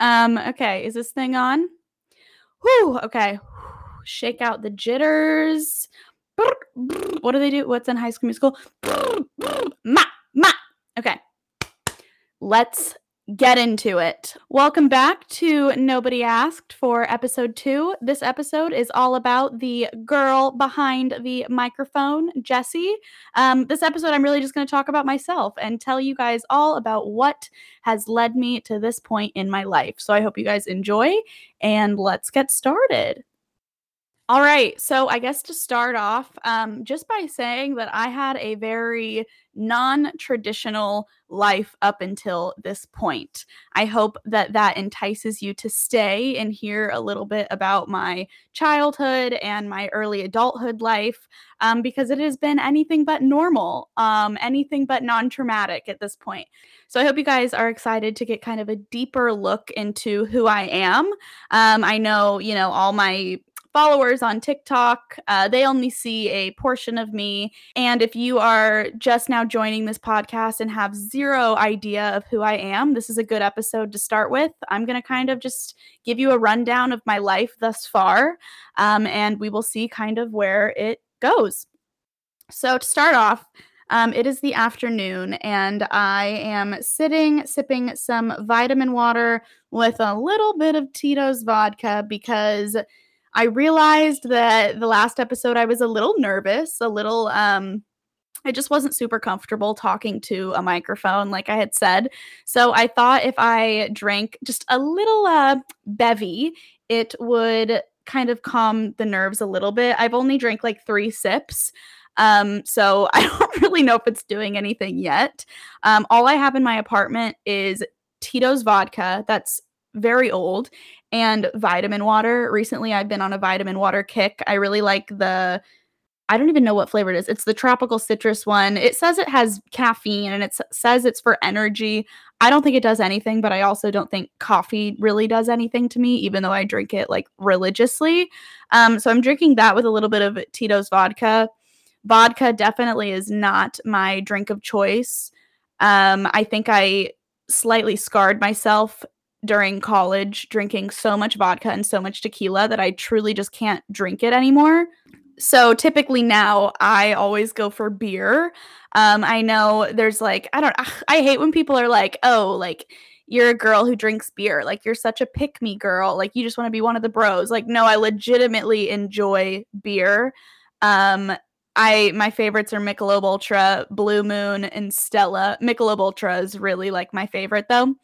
Um, okay, is this thing on? Whew, okay. Shake out the jitters. What do they do? What's in high school musical? Ma, ma. Okay. Let's get into it. Welcome back to Nobody Asked for episode two. This episode is all about the girl behind the microphone, Jessie. Um, this episode, I'm really just going to talk about myself and tell you guys all about what has led me to this point in my life. So I hope you guys enjoy and let's get started. All right. So I guess to start off, um, just by saying that I had a very non traditional life up until this point. I hope that that entices you to stay and hear a little bit about my childhood and my early adulthood life um, because it has been anything but normal, um, anything but non traumatic at this point. So I hope you guys are excited to get kind of a deeper look into who I am. Um, I know, you know, all my followers on TikTok, uh, they only see a portion of me. And if you are just now joining this podcast and have zero idea of who I am, this is a good episode to start with. I'm going to kind of just give you a rundown of my life thus far, um, and we will see kind of where it goes. So, to start off, um, it is the afternoon, and I am sitting sipping some vitamin water with a little bit of Tito's vodka because I realized that the last episode I was a little nervous, a little um I just wasn't super comfortable talking to a microphone like I had said. So I thought if I drank just a little uh bevy, it would kind of calm the nerves a little bit. I've only drank like 3 sips. Um, so I don't really know if it's doing anything yet. Um, all I have in my apartment is Tito's vodka. That's very old and vitamin water. Recently, I've been on a vitamin water kick. I really like the I don't even know what flavor it is. It's the tropical citrus one. It says it has caffeine and it says it's for energy. I don't think it does anything, but I also don't think coffee really does anything to me, even though I drink it like religiously. Um, so I'm drinking that with a little bit of Tito's vodka. Vodka definitely is not my drink of choice. Um, I think I slightly scarred myself during college drinking so much vodka and so much tequila that I truly just can't drink it anymore. So typically now I always go for beer. Um, I know there's like, I don't, I hate when people are like, oh, like, you're a girl who drinks beer. Like, you're such a pick me girl. Like, you just want to be one of the bros. Like, no, I legitimately enjoy beer. Um, I my favorites are Michelob Ultra, Blue Moon, and Stella. Michelob Ultra is really like my favorite though.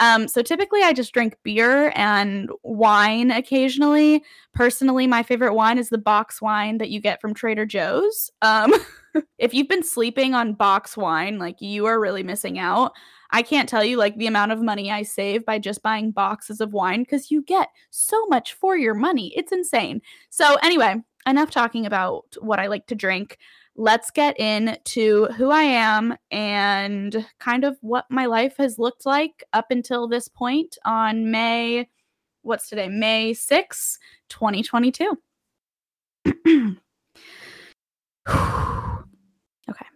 Um, so typically I just drink beer and wine occasionally. Personally, my favorite wine is the box wine that you get from Trader Joe's. Um, if you've been sleeping on box wine, like you are really missing out. I can't tell you like the amount of money I save by just buying boxes of wine because you get so much for your money. It's insane. So, anyway, enough talking about what I like to drink. Let's get into who I am and kind of what my life has looked like up until this point on May, what's today? May 6, 2022. okay.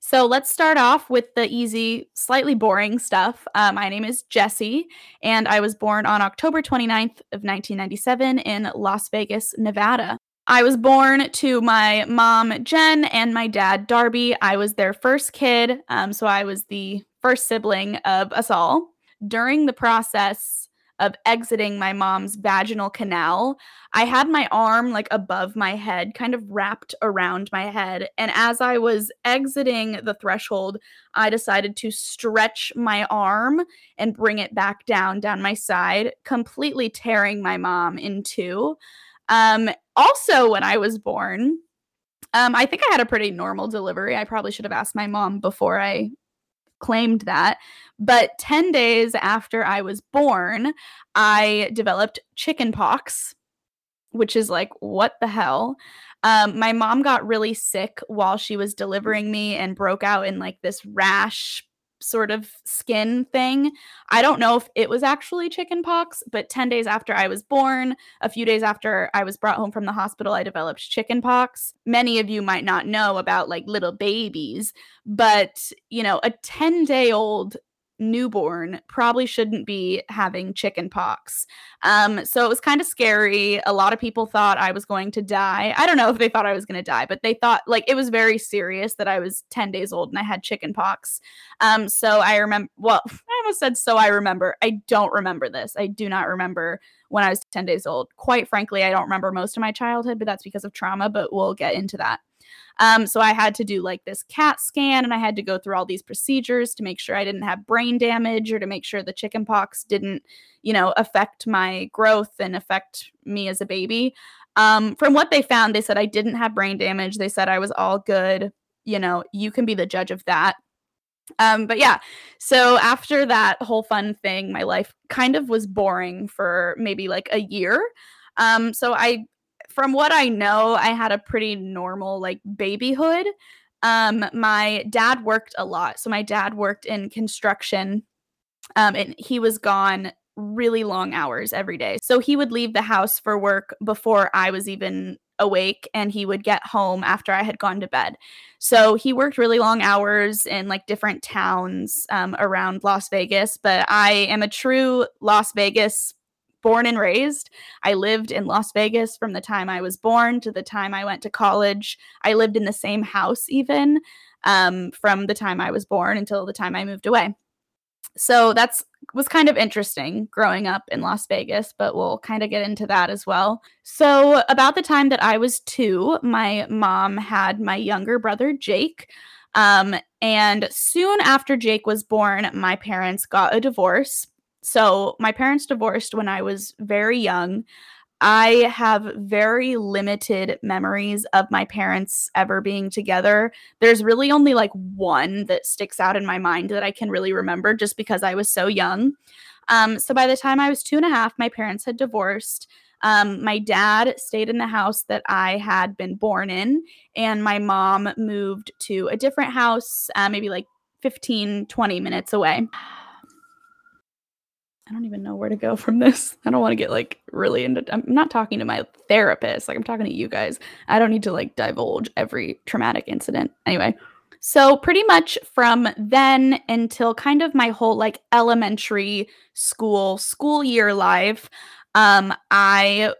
So let's start off with the easy, slightly boring stuff. Uh, my name is Jessie, and I was born on October 29th of 1997 in Las Vegas, Nevada. I was born to my mom, Jen, and my dad, Darby. I was their first kid, um, so I was the first sibling of us all. During the process of exiting my mom's vaginal canal, I had my arm like above my head, kind of wrapped around my head. And as I was exiting the threshold, I decided to stretch my arm and bring it back down, down my side, completely tearing my mom in two. Um, also, when I was born, um, I think I had a pretty normal delivery. I probably should have asked my mom before I claimed that. But 10 days after I was born, I developed chicken pox, which is like, what the hell? Um, my mom got really sick while she was delivering me and broke out in like this rash sort of skin thing. I don't know if it was actually chicken pox, but 10 days after I was born, a few days after I was brought home from the hospital, I developed chicken pox. Many of you might not know about like little babies, but you know, a 10 day old newborn probably shouldn't be having chicken pox. Um, so it was kind of scary. A lot of people thought I was going to die. I don't know if they thought I was going to die, but they thought like it was very serious that I was 10 days old and I had chicken pox. Um, so I remember, well, I almost said, so I remember. I don't remember this. I do not remember when I was 10 days old. Quite frankly, I don't remember most of my childhood, but that's because of trauma, but we'll get into that. Um, so I had to do like this CAT scan and I had to go through all these procedures to make sure I didn't have brain damage or to make sure the chicken pox didn't, you know, affect my growth and affect me as a baby. Um, from what they found, they said I didn't have brain damage. They said I was all good. You know, you can be the judge of that. Um, but yeah, so after that whole fun thing, my life kind of was boring for maybe like a year. Um, so I from what I know, I had a pretty normal like babyhood. Um, my dad worked a lot. So my dad worked in construction. Um, and he was gone really long hours every day. So he would leave the house for work before I was even awake and he would get home after I had gone to bed. So he worked really long hours in like different towns um, around Las Vegas. But I am a true Las Vegas born and raised. I lived in Las Vegas from the time I was born to the time I went to college. I lived in the same house even um, from the time I was born until the time I moved away. So that's was kind of interesting growing up in Las Vegas, but we'll kind of get into that as well. So about the time that I was 2, my mom had my younger brother Jake. Um, and soon after Jake was born, my parents got a divorce. So, my parents divorced when I was very young. I have very limited memories of my parents ever being together. There's really only like one that sticks out in my mind that I can really remember just because I was so young. Um, so by the time I was two and a half, my parents had divorced. Um, my dad stayed in the house that I had been born in, and my mom moved to a different house, uh, maybe like 15, 20 minutes away. I don't even know where to go from this. I don't want to get like really into I'm not talking to my therapist. Like I'm talking to you guys. I don't need to like divulge every traumatic incident. Anyway, so pretty much from then until kind of my whole like elementary school school year life, um I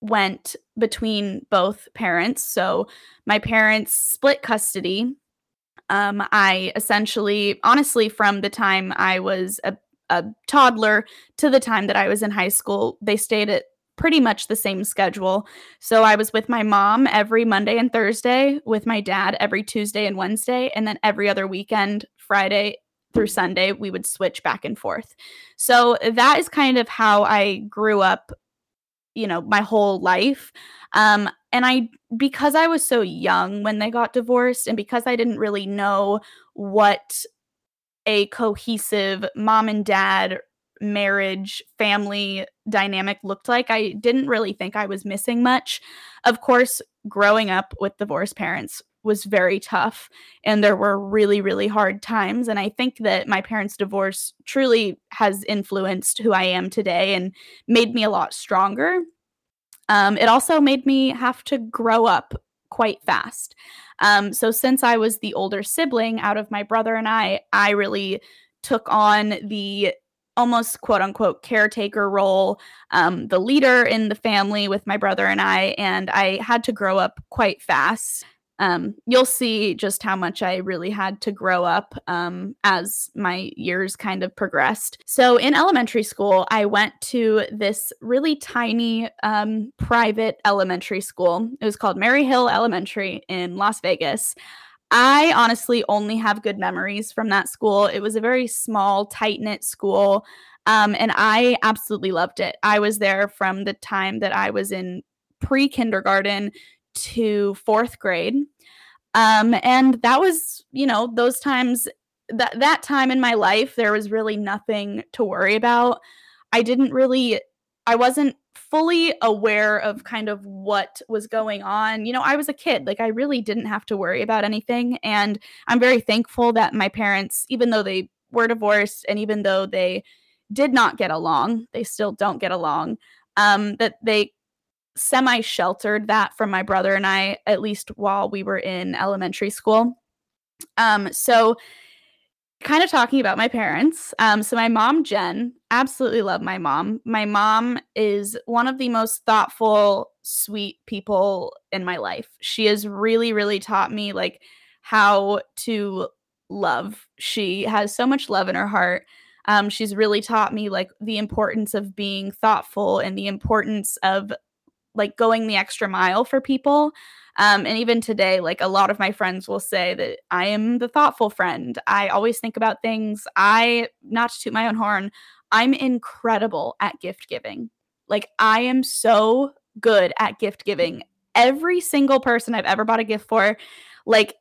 went between both parents. So my parents split custody. Um, I essentially, honestly, from the time I was a a toddler to the time that I was in high school, they stayed at pretty much the same schedule. So I was with my mom every Monday and Thursday, with my dad every Tuesday and Wednesday, and then every other weekend, Friday through Sunday, we would switch back and forth. So that is kind of how I grew up, you know, my whole life. Um, and I, because I was so young when they got divorced, and because I didn't really know what a cohesive mom and dad marriage family dynamic looked like. I didn't really think I was missing much. Of course, growing up with divorced parents was very tough and there were really really hard times and I think that my parents' divorce truly has influenced who I am today and made me a lot stronger. Um, it also made me have to grow up quite fast. Um, so since I was the older sibling out of my brother and I, I really took on the almost quote unquote caretaker role, um, the leader in the family with my brother and I, and I had to grow up quite fast um, you'll see just how much I really had to grow up um, as my years kind of progressed. So, in elementary school, I went to this really tiny um, private elementary school. It was called Mary Hill Elementary in Las Vegas. I honestly only have good memories from that school. It was a very small, tight knit school. Um, and I absolutely loved it. I was there from the time that I was in pre kindergarten to fourth grade. Um, and that was, you know, those times that that time in my life, there was really nothing to worry about. I didn't really, I wasn't fully aware of kind of what was going on. You know, I was a kid, like I really didn't have to worry about anything. And I'm very thankful that my parents, even though they were divorced and even though they did not get along, they still don't get along, um, that they semi sheltered that from my brother and I, at least while we were in elementary school. Um, so kind of talking about my parents. Um, so my mom, Jen, absolutely love my mom. My mom is one of the most thoughtful, sweet people in my life. She has really, really taught me like how to love. She has so much love in her heart. Um, she's really taught me like the importance of being thoughtful and the importance of like going the extra mile for people. Um, and even today, like a lot of my friends will say that I am the thoughtful friend. I always think about things. I, not to toot my own horn, I'm incredible at gift giving. Like, I am so good at gift giving. Every single person I've ever bought a gift for, like,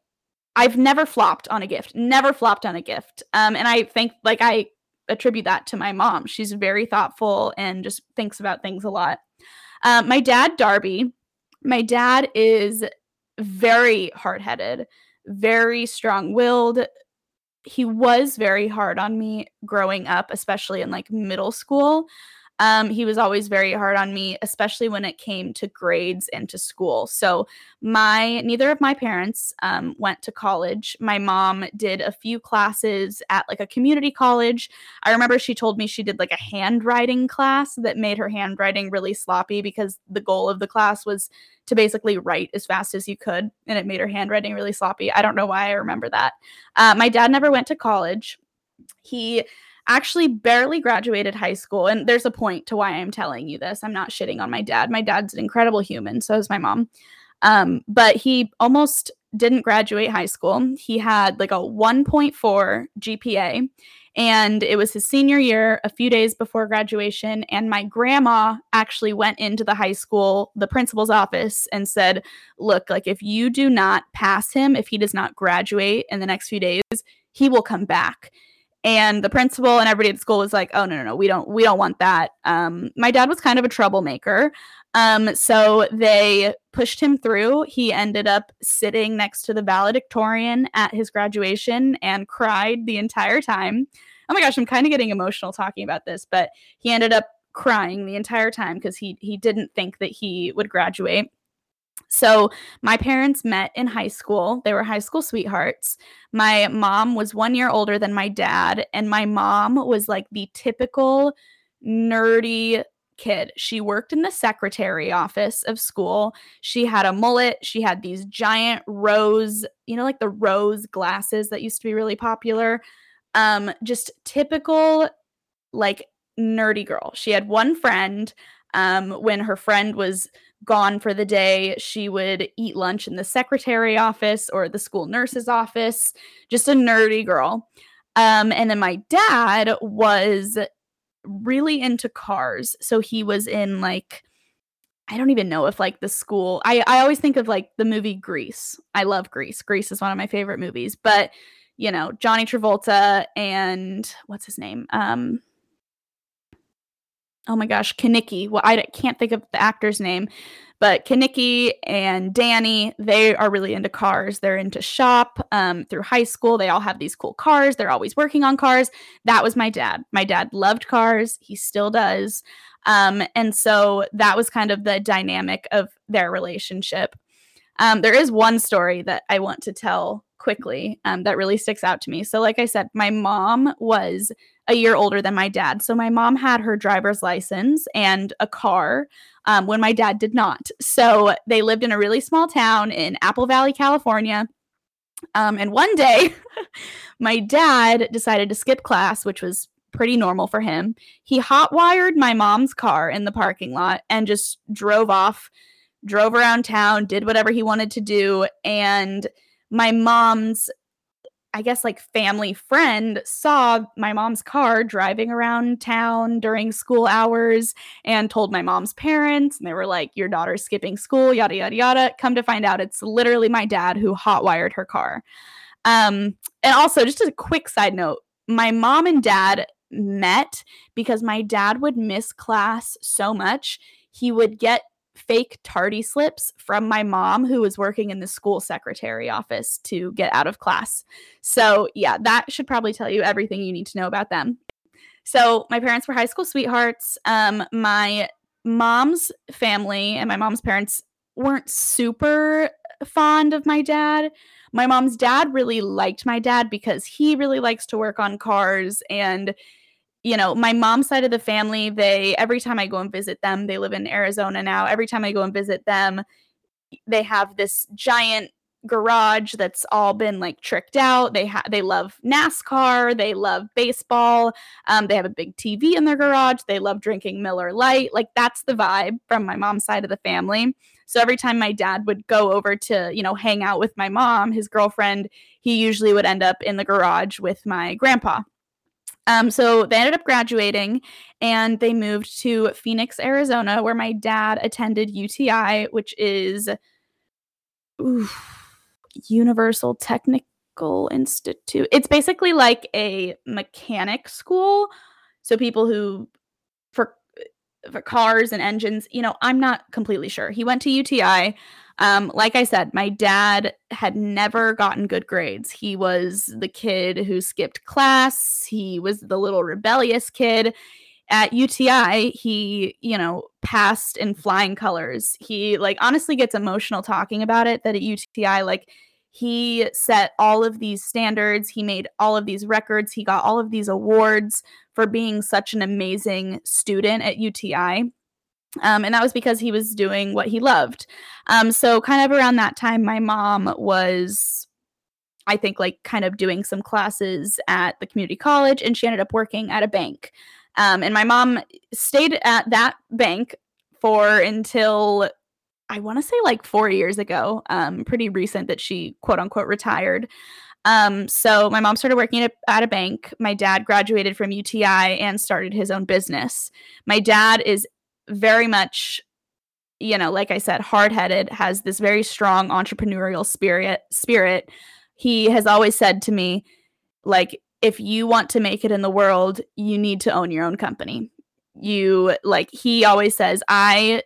I've never flopped on a gift, never flopped on a gift. Um, and I think, like, I attribute that to my mom. She's very thoughtful and just thinks about things a lot. Um, my dad, Darby, my dad is very hard headed, very strong willed. He was very hard on me growing up, especially in like middle school. Um, he was always very hard on me, especially when it came to grades and to school. So my neither of my parents um, went to college. My mom did a few classes at like a community college. I remember she told me she did like a handwriting class that made her handwriting really sloppy because the goal of the class was to basically write as fast as you could, and it made her handwriting really sloppy. I don't know why I remember that. Uh, my dad never went to college. He actually barely graduated high school. And there's a point to why I'm telling you this. I'm not shitting on my dad. My dad's an incredible human. So is my mom. Um, but he almost didn't graduate high school. He had like a 1.4 GPA. And it was his senior year, a few days before graduation. And my grandma actually went into the high school, the principal's office, and said, Look, like if you do not pass him, if he does not graduate in the next few days, he will come back and the principal and everybody at school was like oh no no no we don't we don't want that. Um, my dad was kind of a troublemaker. Um, so they pushed him through. He ended up sitting next to the valedictorian at his graduation and cried the entire time. Oh my gosh i'm kind of getting emotional talking about this but he ended up crying the entire time because he he didn't think that he would graduate so, my parents met in high school. They were high school sweethearts. My mom was one year older than my dad, and my mom was like the typical nerdy kid. She worked in the secretary office of school. She had a mullet. She had these giant rose, you know, like the rose glasses that used to be really popular. Um, just typical, like nerdy girl. She had one friend. Um, when her friend was gone for the day, she would eat lunch in the secretary office or the school nurse's office. Just a nerdy girl. Um, and then my dad was really into cars. So he was in like, I don't even know if like the school, I, I always think of like the movie Grease. I love Grease. Grease is one of my favorite movies. But, you know, Johnny Travolta and what's his name? Um, oh my gosh, Kenickie. Well, I can't think of the actor's name, but Kenickie and Danny, they are really into cars. They're into shop um, through high school. They all have these cool cars. They're always working on cars. That was my dad. My dad loved cars. He still does. Um, and so that was kind of the dynamic of their relationship. Um, there is one story that I want to tell quickly um, that really sticks out to me. So, like I said, my mom was a year older than my dad. So, my mom had her driver's license and a car um, when my dad did not. So, they lived in a really small town in Apple Valley, California. Um, and one day, my dad decided to skip class, which was pretty normal for him. He hotwired my mom's car in the parking lot and just drove off, drove around town, did whatever he wanted to do. And my mom's I guess like family friend saw my mom's car driving around town during school hours and told my mom's parents and they were like your daughter's skipping school yada yada yada. Come to find out it's literally my dad who hotwired her car. Um and also just a quick side note my mom and dad met because my dad would miss class so much he would get fake tardy slips from my mom who was working in the school secretary office to get out of class. So, yeah, that should probably tell you everything you need to know about them. So, my parents were high school sweethearts. Um, my mom's family and my mom's parents weren't super fond of my dad. My mom's dad really liked my dad because he really likes to work on cars and you know, my mom's side of the family, they every time I go and visit them, they live in Arizona now. Every time I go and visit them, they have this giant garage that's all been like tricked out. They have they love NASCAR, they love baseball. Um, they have a big TV in their garage. They love drinking Miller Lite. Like that's the vibe from my mom's side of the family. So every time my dad would go over to, you know, hang out with my mom, his girlfriend, he usually would end up in the garage with my grandpa. Um, so they ended up graduating and they moved to Phoenix, Arizona, where my dad attended UTI, which is oof, Universal Technical Institute. It's basically like a mechanic school. So people who for for cars and engines, you know, I'm not completely sure. He went to UTI. Um, like I said, my dad had never gotten good grades. He was the kid who skipped class. He was the little rebellious kid. At UTI, he, you know, passed in flying colors. He like honestly gets emotional talking about it that at UTI like he set all of these standards, he made all of these records, he got all of these awards for being such an amazing student at UTI. Um, and that was because he was doing what he loved. Um, so, kind of around that time, my mom was, I think, like kind of doing some classes at the community college, and she ended up working at a bank. Um, and my mom stayed at that bank for until I want to say like four years ago, um, pretty recent that she quote unquote retired. Um, so my mom started working at, at a bank. My dad graduated from UTI and started his own business. My dad is very much you know like i said hard-headed has this very strong entrepreneurial spirit spirit. He has always said to me like if you want to make it in the world you need to own your own company. You like he always says i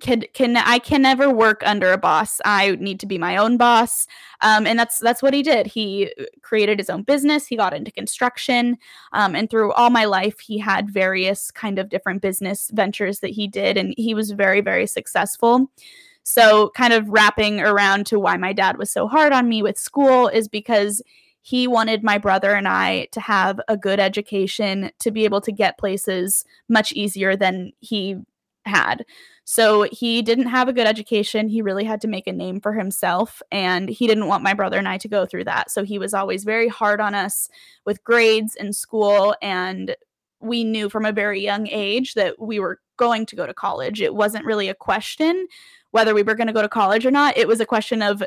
can can I can never work under a boss. I need to be my own boss. Um, and that's that's what he did. He uh, created his own business. He got into construction. Um, and through all my life, he had various kind of different business ventures that he did, and he was very very successful. So, kind of wrapping around to why my dad was so hard on me with school is because he wanted my brother and I to have a good education, to be able to get places much easier than he had. So he didn't have a good education. He really had to make a name for himself. And he didn't want my brother and I to go through that. So he was always very hard on us with grades in school. And we knew from a very young age that we were going to go to college. It wasn't really a question whether we were going to go to college or not. It was a question of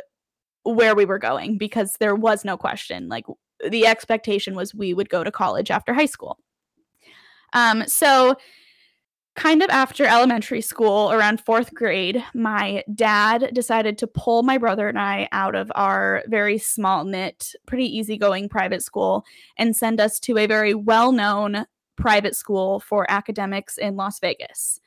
where we were going because there was no question. Like the expectation was we would go to college after high school. Um, so kind of after elementary school, around fourth grade, my dad decided to pull my brother and I out of our very small knit, pretty easygoing private school and send us to a very well known private school for academics in Las Vegas.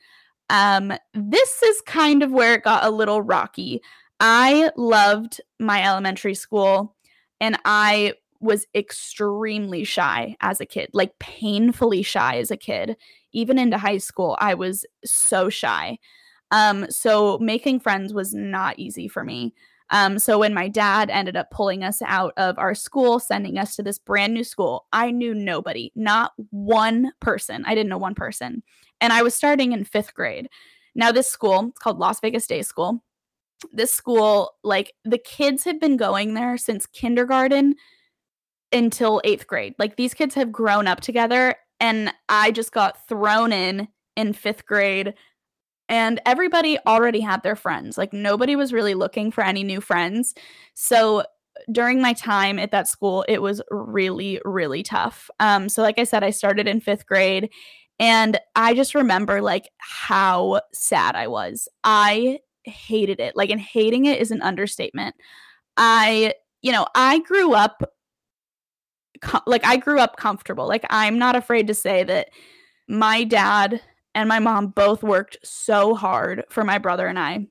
Um, this is kind of where it got a little rocky. I loved my elementary school and I was extremely shy as a kid, like painfully shy as a kid even into high school, I was so shy. Um, so making friends was not easy for me. Um, so when my dad ended up pulling us out of our school, sending us to this brand new school, I knew nobody, not one person. I didn't know one person. And I was starting in fifth grade. Now, this school, it's called Las Vegas Day School. This school, like the kids have been going there since kindergarten until eighth grade. Like these kids have grown up together and I just got thrown in in fifth grade. And everybody already had their friends. Like nobody was really looking for any new friends. So during my time at that school, it was really, really tough. Um, so like I said, I started in fifth grade and I just remember like how sad I was. I hated it. Like, and hating it is an understatement. I, you know, I grew up like I grew up comfortable. Like I'm not afraid to say that my dad and my mom both worked so hard for my brother and I.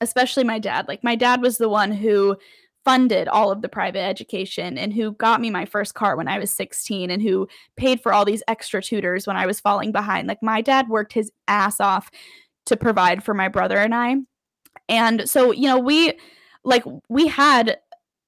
Especially my dad. Like my dad was the one who funded all of the private education and who got me my first car when I was 16 and who paid for all these extra tutors when I was falling behind. Like my dad worked his ass off to provide for my brother and I. And so, you know, we like we had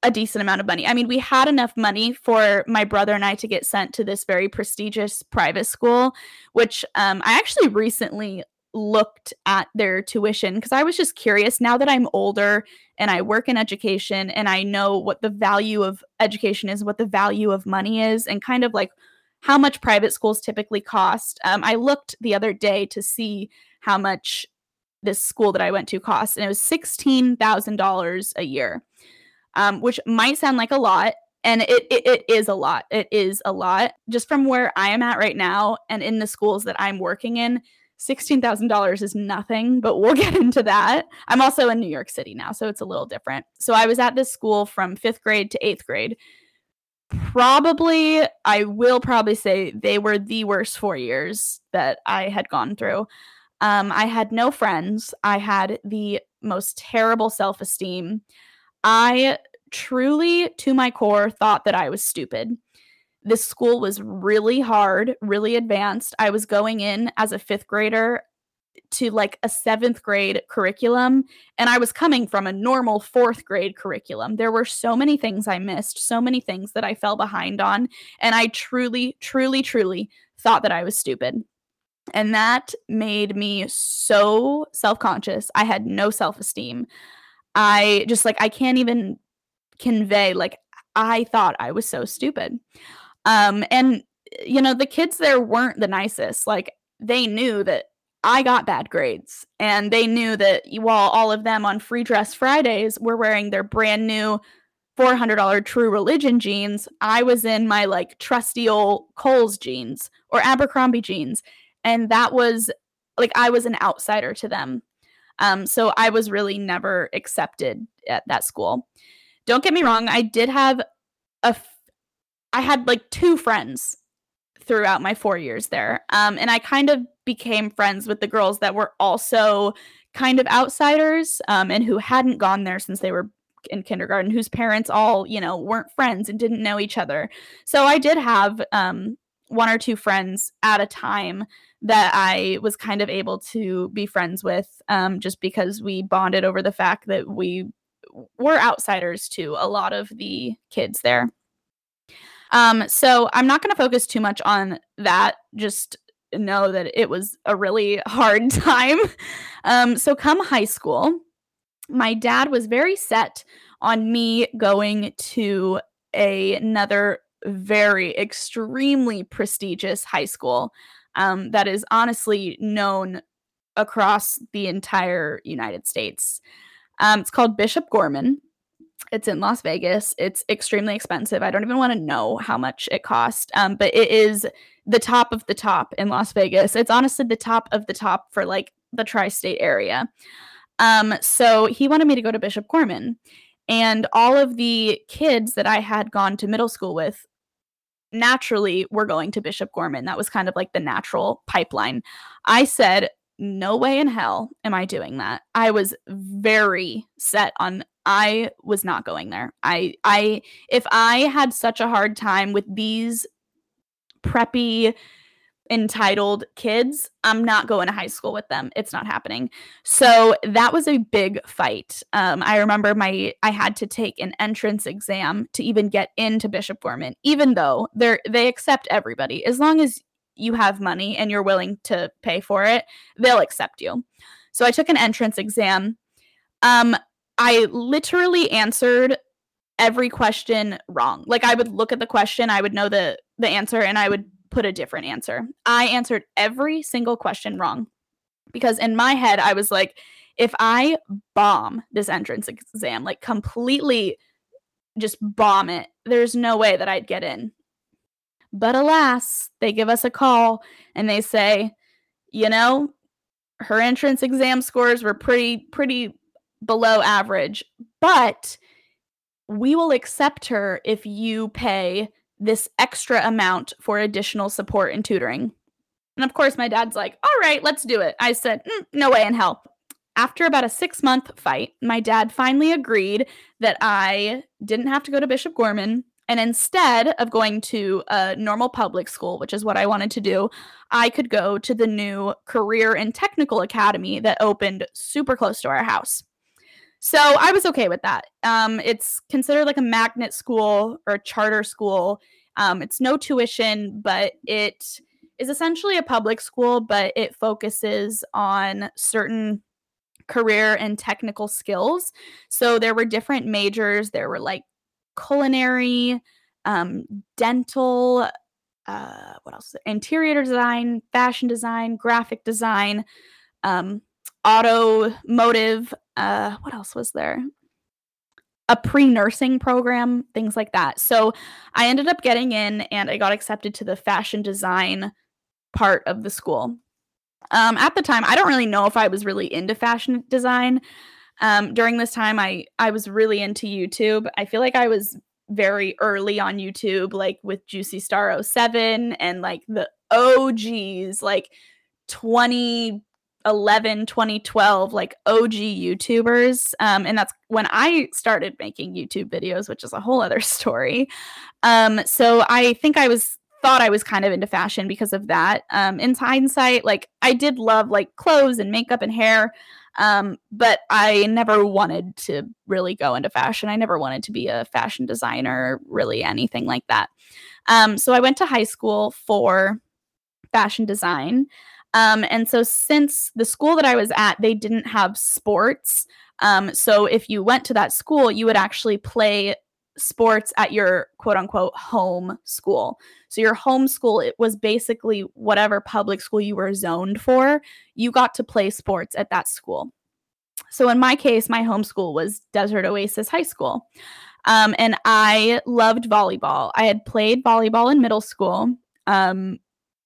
a decent amount of money. I mean, we had enough money for my brother and I to get sent to this very prestigious private school, which um, I actually recently looked at their tuition because I was just curious. Now that I'm older and I work in education and I know what the value of education is, what the value of money is, and kind of like how much private schools typically cost. Um, I looked the other day to see how much this school that I went to cost, and it was $16,000 a year, um, which might sound like a lot. And it, it, it is a lot. It is a lot. Just from where I am at right now and in the schools that I'm working in, $16,000 is nothing, but we'll get into that. I'm also in New York City now, so it's a little different. So I was at this school from fifth grade to eighth grade. Probably, I will probably say they were the worst four years that I had gone through. Um, I had no friends. I had the most terrible self esteem. I truly, to my core, thought that I was stupid. This school was really hard, really advanced. I was going in as a fifth grader to like a seventh grade curriculum, and I was coming from a normal fourth grade curriculum. There were so many things I missed, so many things that I fell behind on. And I truly, truly, truly thought that I was stupid. And that made me so self conscious. I had no self esteem. I just like, I can't even convey, like, I thought I was so stupid. Um, and you know, the kids there weren't the nicest. Like they knew that I got bad grades, and they knew that while all of them on Free Dress Fridays were wearing their brand new $400 True Religion jeans, I was in my like trusty old Kohl's jeans or Abercrombie jeans, and that was like I was an outsider to them. Um, so I was really never accepted at that school. Don't get me wrong, I did have a I had like two friends throughout my four years there. Um, and I kind of became friends with the girls that were also kind of outsiders um, and who hadn't gone there since they were in kindergarten, whose parents all, you know, weren't friends and didn't know each other. So I did have um, one or two friends at a time that I was kind of able to be friends with um, just because we bonded over the fact that we were outsiders to a lot of the kids there. Um, so I'm not going to focus too much on that. Just know that it was a really hard time. Um, so come high school, my dad was very set on me going to a, another very extremely prestigious high school um, that is honestly known across the entire United States. Um, it's called Bishop Gorman. It's in Las Vegas. It's extremely expensive. I don't even want to know how much it cost. Um, but it is the top of the top in Las Vegas. It's honestly the top of the top for like the tri-state area. Um, so he wanted me to go to Bishop Gorman. And all of the kids that I had gone to middle school with naturally were going to Bishop Gorman. That was kind of like the natural pipeline. I said, no way in hell am I doing that. I was very set on I was not going there. I I if I had such a hard time with these preppy entitled kids, I'm not going to high school with them. It's not happening. So that was a big fight. Um, I remember my I had to take an entrance exam to even get into Bishop Gorman, even though they're they accept everybody as long as you have money and you're willing to pay for it, they'll accept you. So I took an entrance exam. Um, I literally answered every question wrong. Like I would look at the question, I would know the the answer and I would put a different answer. I answered every single question wrong. Because in my head I was like if I bomb this entrance exam, like completely just bomb it, there's no way that I'd get in. But alas, they give us a call and they say, you know, her entrance exam scores were pretty pretty below average, but we will accept her if you pay this extra amount for additional support and tutoring. And of course, my dad's like, all right, let's do it. I said, mm, no way in hell. After about a six month fight, my dad finally agreed that I didn't have to go to Bishop Gorman. And instead of going to a normal public school, which is what I wanted to do, I could go to the new career and technical academy that opened super close to our house. So I was okay with that. Um, it's considered like a magnet school or charter school. Um, it's no tuition, but it is essentially a public school, but it focuses on certain career and technical skills. So there were different majors. There were like culinary, um, dental, uh, what else? Interior design, fashion design, graphic design, um, automotive. Uh, what else was there? A pre nursing program, things like that. So I ended up getting in and I got accepted to the fashion design part of the school. Um, at the time, I don't really know if I was really into fashion design. Um, during this time, I I was really into YouTube. I feel like I was very early on YouTube, like with Juicy Star 07 and like the OGs, like 2011, 2012, like OG YouTubers. Um, and that's when I started making YouTube videos, which is a whole other story. Um, so I think I was thought I was kind of into fashion because of that. Um, in hindsight, like I did love like clothes and makeup and hair, um, but I never wanted to really go into fashion. I never wanted to be a fashion designer, really anything like that. Um, so I went to high school for fashion design. Um, and so since the school that I was at, they didn't have sports. Um, so if you went to that school, you would actually play sports at your quote unquote home school. So your home school it was basically whatever public school you were zoned for, you got to play sports at that school. So in my case, my home school was Desert Oasis High School. Um, and I loved volleyball. I had played volleyball in middle school. Um,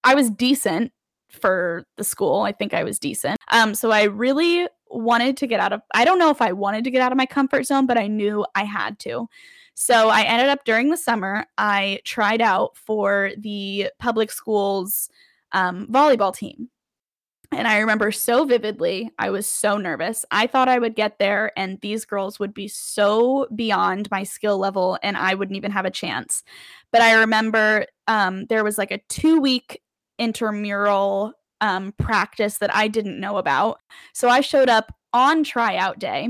I was decent for the school. I think I was decent. Um, so I really wanted to get out of I don't know if I wanted to get out of my comfort zone, but I knew I had to. So I ended up during the summer, I tried out for the public schools um, volleyball team. And I remember so vividly, I was so nervous. I thought I would get there and these girls would be so beyond my skill level and I wouldn't even have a chance. But I remember um, there was like a two week intramural um, practice that I didn't know about. So I showed up on tryout day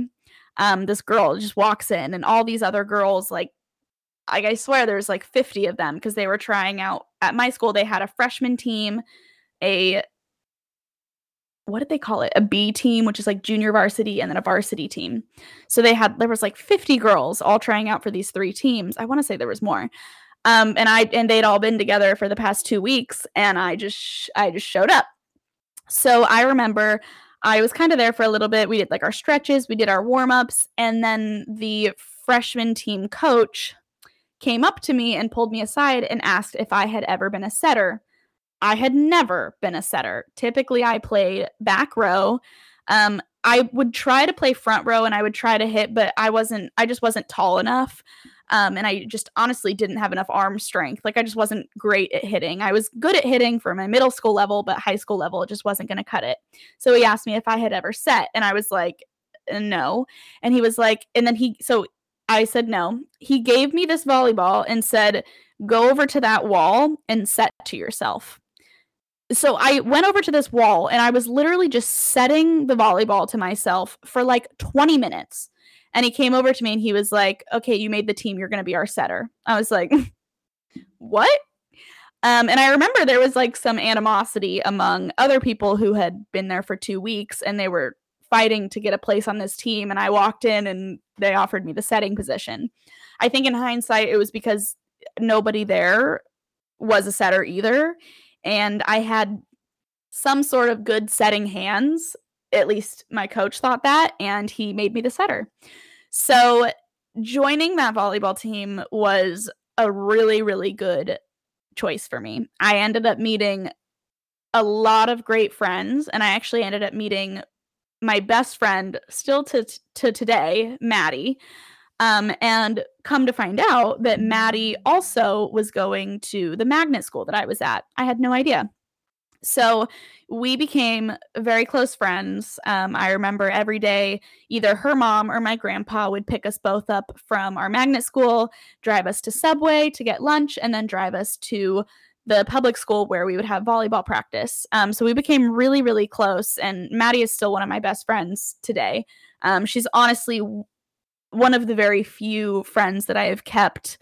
um, this girl just walks in, and all these other girls, like, I, I swear there's like 50 of them because they were trying out at my school. They had a freshman team, a what did they call it? A B team, which is like junior varsity, and then a varsity team. So they had there was like 50 girls all trying out for these three teams. I want to say there was more. Um, and I and they'd all been together for the past two weeks, and I just I just showed up. So I remember I was kind of there for a little bit. We did like our stretches, we did our warm ups, and then the freshman team coach came up to me and pulled me aside and asked if I had ever been a setter. I had never been a setter. Typically, I played back row. Um, I would try to play front row and I would try to hit, but I wasn't, I just wasn't tall enough. Um, and I just honestly didn't have enough arm strength. Like I just wasn't great at hitting. I was good at hitting for my middle school level, but high school level, it just wasn't going to cut it. So he asked me if I had ever set, and I was like, uh, no. And he was like, and then he, so I said no. He gave me this volleyball and said, go over to that wall and set to yourself. So I went over to this wall and I was literally just setting the volleyball to myself for like 20 minutes. And he came over to me and he was like, okay, you made the team. You're going to be our setter. I was like, what? Um, and I remember there was like some animosity among other people who had been there for two weeks and they were fighting to get a place on this team. And I walked in and they offered me the setting position. I think in hindsight, it was because nobody there was a setter either. And I had some sort of good setting hands. At least my coach thought that. And he made me the setter. So joining that volleyball team was a really, really good choice for me. I ended up meeting a lot of great friends, and I actually ended up meeting my best friend still to to today, Maddie. Um, and come to find out that Maddie also was going to the magnet school that I was at. I had no idea. So we became very close friends. Um, I remember every day, either her mom or my grandpa would pick us both up from our magnet school, drive us to Subway to get lunch, and then drive us to the public school where we would have volleyball practice. Um, so we became really, really close. And Maddie is still one of my best friends today. Um, she's honestly one of the very few friends that I have kept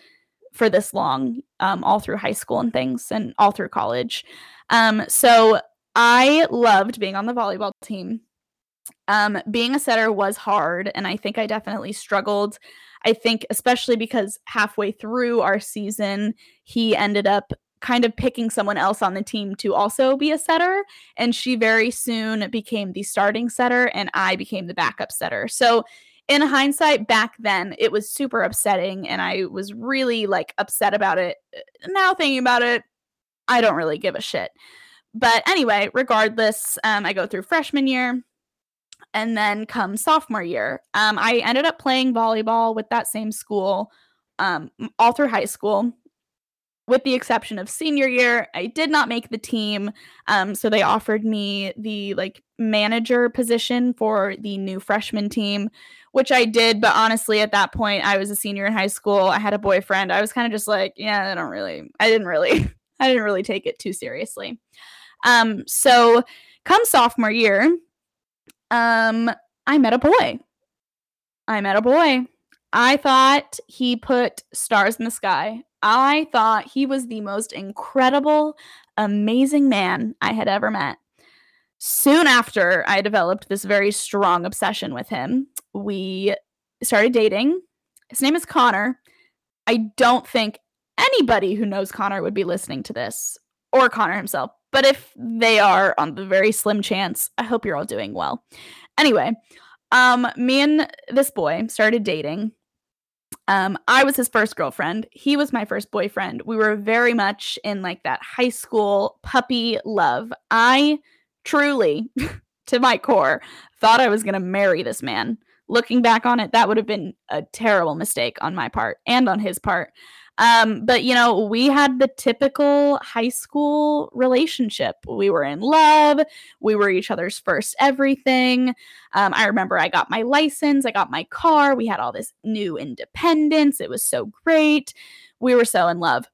for this long, um, all through high school and things, and all through college. Um, so I loved being on the volleyball team. Um, being a setter was hard, and I think I definitely struggled. I think, especially because halfway through our season, he ended up kind of picking someone else on the team to also be a setter. And she very soon became the starting setter, and I became the backup setter. So, in hindsight, back then, it was super upsetting, and I was really like upset about it. Now, thinking about it, I don't really give a shit. But anyway, regardless, um, I go through freshman year and then come sophomore year, um, I ended up playing volleyball with that same school um, all through high school with the exception of senior year i did not make the team um, so they offered me the like manager position for the new freshman team which i did but honestly at that point i was a senior in high school. I had a boyfriend. I was kind of just like yeah i don't really i didn't really i didn't really take it too seriously. Um so come sophomore year um i met a boy. I met a boy. I thought he put stars in the sky. I thought he was the most incredible, amazing man I had ever met. Soon after I developed this very strong obsession with him, we started dating. His name is Connor. I don't think anybody who knows Connor would be listening to this or Connor himself. But if they are on the very slim chance, I hope you're all doing well. Anyway, um, me and this boy started dating um, I was his first girlfriend. He was my first boyfriend. We were very much in like that high school puppy love. I truly, to my core, thought I was going to marry this man. Looking back on it, that would have been a terrible mistake on my part and on his part. Um, but you know, we had the typical high school relationship. We were in love. We were each other's first everything. Um, I remember I got my license, I got my car. We had all this new independence. It was so great. We were so in love.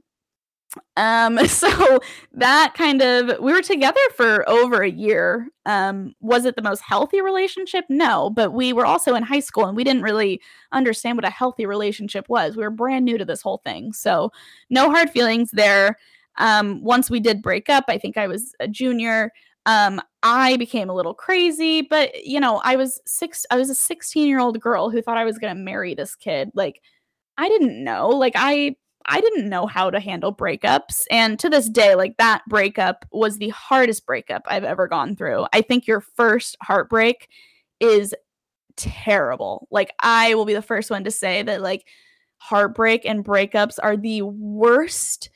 Um, so that kind of we were together for over a year. Um, was it the most healthy relationship? No, but we were also in high school and we didn't really understand what a healthy relationship was. We were brand new to this whole thing. So no hard feelings there. Um, once we did break up, I think I was a junior. Um, I became a little crazy, but you know, I was six, I was a 16 year old girl who thought I was gonna marry this kid. Like, I didn't know. Like, I I didn't know how to handle breakups. And to this day, like that breakup was the hardest breakup I've ever gone through. I think your first heartbreak is terrible. Like, I will be the first one to say that, like, heartbreak and breakups are the worst,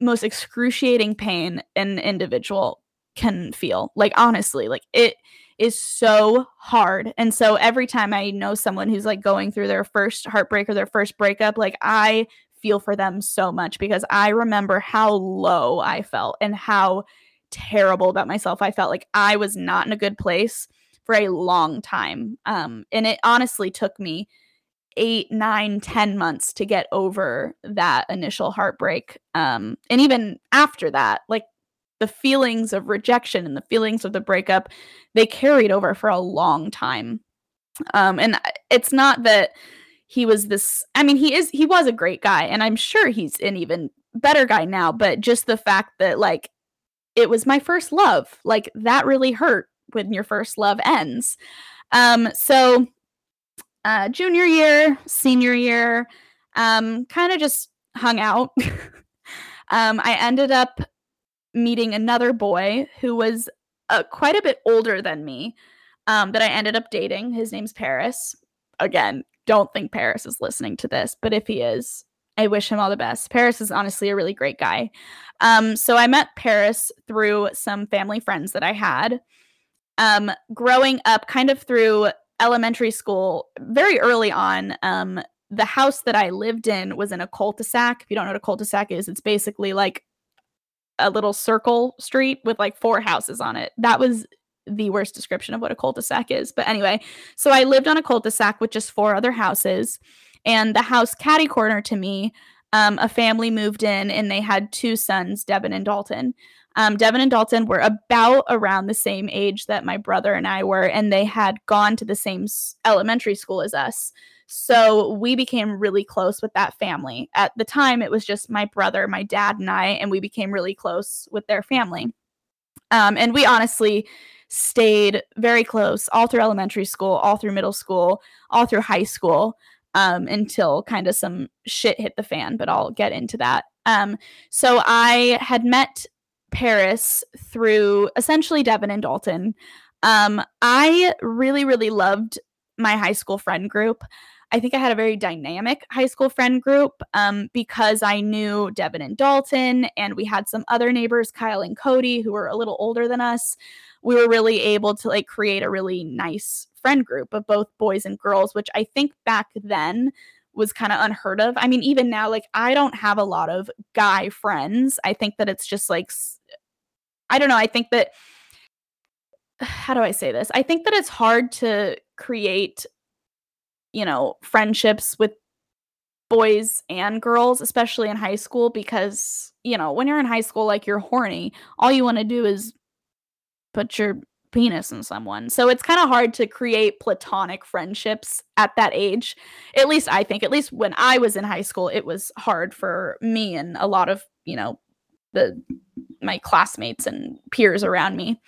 most excruciating pain an individual can feel. Like, honestly, like, it is so hard. And so every time I know someone who's like going through their first heartbreak or their first breakup, like I feel for them so much because I remember how low I felt and how terrible about myself I felt. Like I was not in a good place for a long time. Um, and it honestly took me eight, nine, ten months to get over that initial heartbreak. Um, and even after that, like the feelings of rejection and the feelings of the breakup, they carried over for a long time. Um, and it's not that he was this I mean he is he was a great guy and I'm sure he's an even better guy now but just the fact that like it was my first love like that really hurt when your first love ends. Um so uh junior year senior year um kind of just hung out. Um I ended up meeting another boy who was uh, quite a bit older than me um that I ended up dating. His name's Paris again don't think Paris is listening to this, but if he is, I wish him all the best. Paris is honestly a really great guy. Um, so I met Paris through some family friends that I had. Um, growing up, kind of through elementary school, very early on, um, the house that I lived in was in a cul-de-sac. If you don't know what a cul-de-sac is, it's basically like a little circle street with like four houses on it. That was the worst description of what a cul-de-sac is. But anyway, so I lived on a cul-de-sac with just four other houses, and the house caddy corner to me um, a family moved in and they had two sons, Devin and Dalton. Um, Devin and Dalton were about around the same age that my brother and I were, and they had gone to the same elementary school as us. So we became really close with that family. At the time, it was just my brother, my dad, and I, and we became really close with their family. Um, and we honestly stayed very close all through elementary school, all through middle school, all through high school um, until kind of some shit hit the fan, but I'll get into that. Um, so I had met Paris through essentially Devin and Dalton. Um, I really, really loved my high school friend group. I think I had a very dynamic high school friend group um, because I knew Devin and Dalton, and we had some other neighbors, Kyle and Cody, who were a little older than us. We were really able to like create a really nice friend group of both boys and girls, which I think back then was kind of unheard of. I mean, even now, like I don't have a lot of guy friends. I think that it's just like, I don't know. I think that, how do I say this? I think that it's hard to create you know, friendships with boys and girls, especially in high school, because, you know, when you're in high school, like you're horny, all you want to do is put your penis in someone. So it's kind of hard to create platonic friendships at that age. At least I think, at least when I was in high school, it was hard for me and a lot of, you know, the my classmates and peers around me.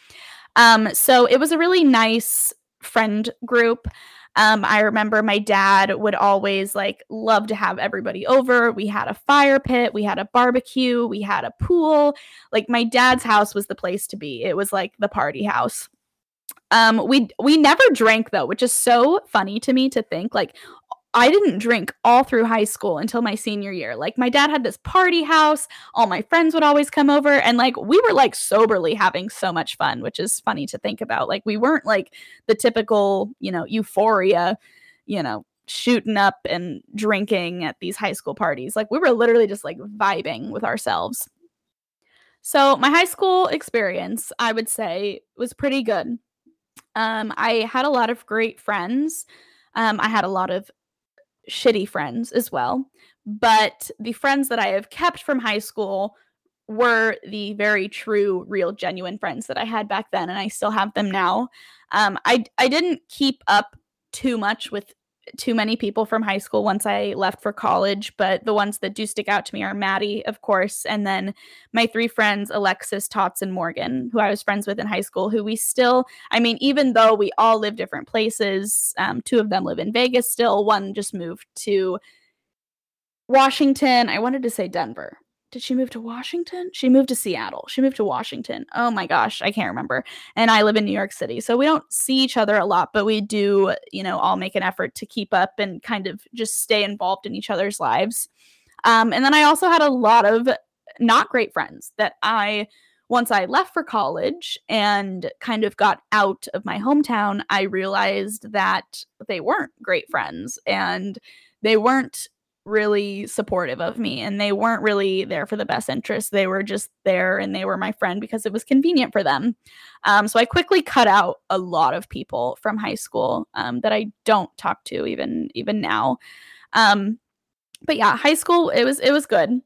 Um, so it was a really nice friend group. Um, I remember my dad would always like love to have everybody over. We had a fire pit, we had a barbecue, we had a pool. Like my dad's house was the place to be. It was like the party house. Um, we we never drank though, which is so funny to me to think like I didn't drink all through high school until my senior year. Like my dad had this party house, all my friends would always come over and like we were like soberly having so much fun, which is funny to think about. Like we weren't like the typical, you know, euphoria, you know, shooting up and drinking at these high school parties. Like we were literally just like vibing with ourselves. So my high school experience, I would say, was pretty good. Um, I had a lot of great friends. Um, I had a lot of shitty friends as well. But the friends that I have kept from high school were the very true, real, genuine friends that I had back then, and I still have them now. Um, I I didn't keep up too much with too many people from high school once I left for college, but the ones that do stick out to me are Maddie, of course, and then my three friends, Alexis, Tots, and Morgan, who I was friends with in high school, who we still, I mean, even though we all live different places, um, two of them live in Vegas still, one just moved to Washington. I wanted to say Denver, did she move to Washington? She moved to Seattle. She moved to Washington. Oh my gosh, I can't remember. And I live in New York City. So we don't see each other a lot, but we do, you know, all make an effort to keep up and kind of just stay involved in each other's lives. Um, and then I also had a lot of not great friends that I once I left for college and kind of got out of my hometown, I realized that they weren't great friends and they weren't really supportive of me and they weren't really there for the best interest. They were just there and they were my friend because it was convenient for them. Um, so I quickly cut out a lot of people from high school um, that I don't talk to even even now. Um, but yeah, high school it was it was good.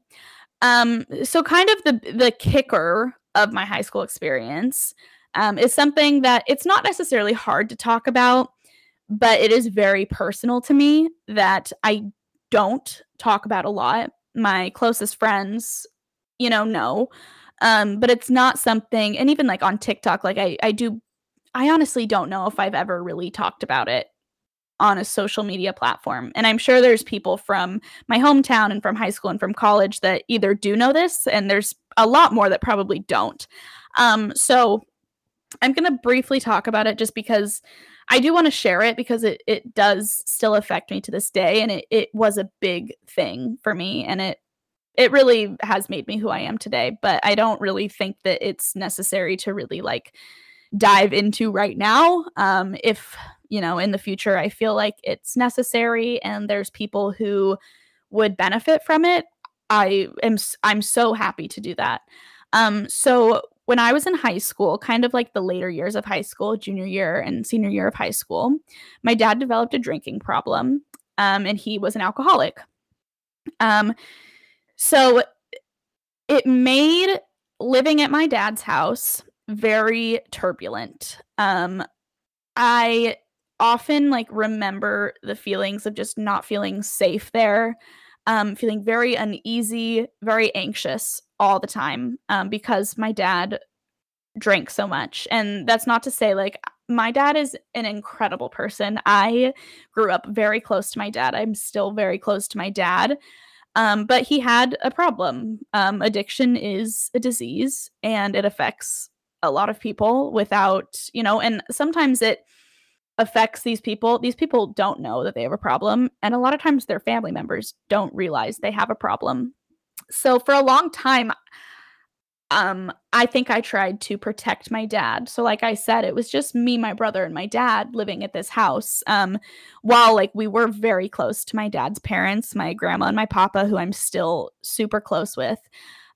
Um, so kind of the the kicker of my high school experience um, is something that it's not necessarily hard to talk about but it is very personal to me that I don't talk about a lot. My closest friends, you know, know. Um, but it's not something, and even like on TikTok, like I, I do, I honestly don't know if I've ever really talked about it on a social media platform. And I'm sure there's people from my hometown and from high school and from college that either do know this, and there's a lot more that probably don't. Um, so I'm going to briefly talk about it just because I do want to share it because it it does still affect me to this day and it it was a big thing for me and it it really has made me who I am today, but I don't really think that it's necessary to really like dive into right now. Um if, you know, in the future I feel like it's necessary and there's people who would benefit from it, I am I'm so happy to do that. Um so when I was in high school, kind of like the later years of high school, junior year and senior year of high school, my dad developed a drinking problem um, and he was an alcoholic. Um, So it made living at my dad's house very turbulent. Um, I often like remember the feelings of just not feeling safe there, um, feeling very uneasy, very anxious all the time um, because my dad drank so much. And that's not to say like my dad is an incredible person. I grew up very close to my dad. I'm still very close to my dad. Um, but he had a problem. Um, addiction is a disease and it affects a lot of people without, you know, and sometimes it affects these people. These people don't know that they have a problem. And a lot of times their family members don't realize they have a problem. So for a long time, um, I think I tried to protect my dad. So, like I said, it was just me, my brother, and my dad living at this house. Um, while like we were very close to my dad's parents, my grandma and my papa, who I'm still super close with,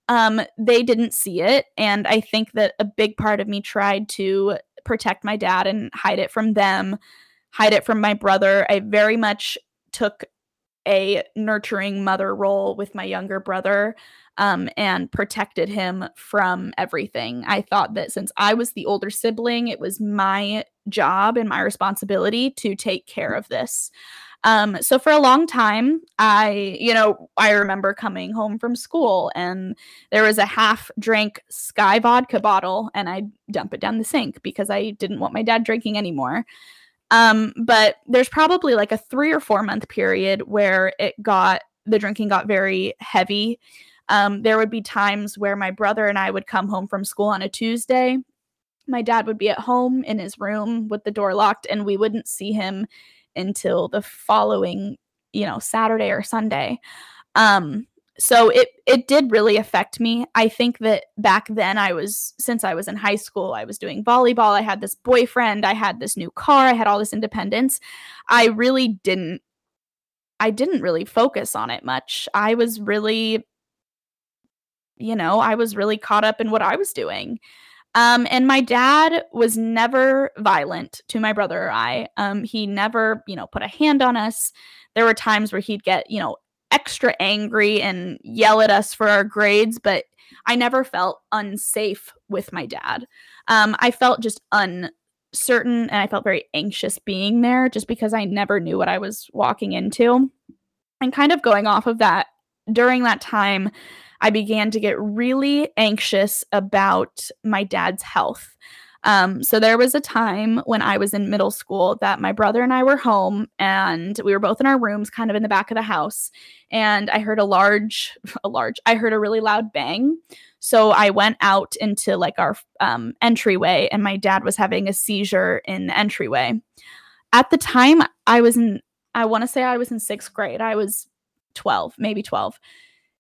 um, they didn't see it. And I think that a big part of me tried to protect my dad and hide it from them, hide it from my brother. I very much took a nurturing mother role with my younger brother um, and protected him from everything. I thought that since I was the older sibling, it was my job and my responsibility to take care of this. Um, so for a long time, I, you know, I remember coming home from school and there was a half drank Skyy vodka bottle and I dump it down the sink because I didn't want my dad drinking anymore. Um, but there's probably like a three or four month period where it got the drinking got very heavy. Um, there would be times where my brother and I would come home from school on a Tuesday. My dad would be at home in his room with the door locked, and we wouldn't see him until the following, you know, Saturday or Sunday. Um, so it it did really affect me. I think that back then I was since I was in high school, I was doing volleyball, I had this boyfriend, I had this new car, I had all this independence. I really didn't I didn't really focus on it much. I was really you know, I was really caught up in what I was doing. Um, and my dad was never violent to my brother or I. Um, he never, you know, put a hand on us. There were times where he'd get, you know, extra angry and yell at us for our grades, but I never felt unsafe with my dad. Um, I felt just uncertain and I felt very anxious being there just because I never knew what I was walking into. And kind of going off of that, during that time, I began to get really anxious about my dad's health. Um, so there was a time when I was in middle school that my brother and I were home and we were both in our rooms, kind of in the back of the house. And I heard a large, a large, I heard a really loud bang. So I went out into like our um, entryway and my dad was having a seizure in the entryway. At the time, I was in, I want to say I was in sixth grade. I was 12, maybe 12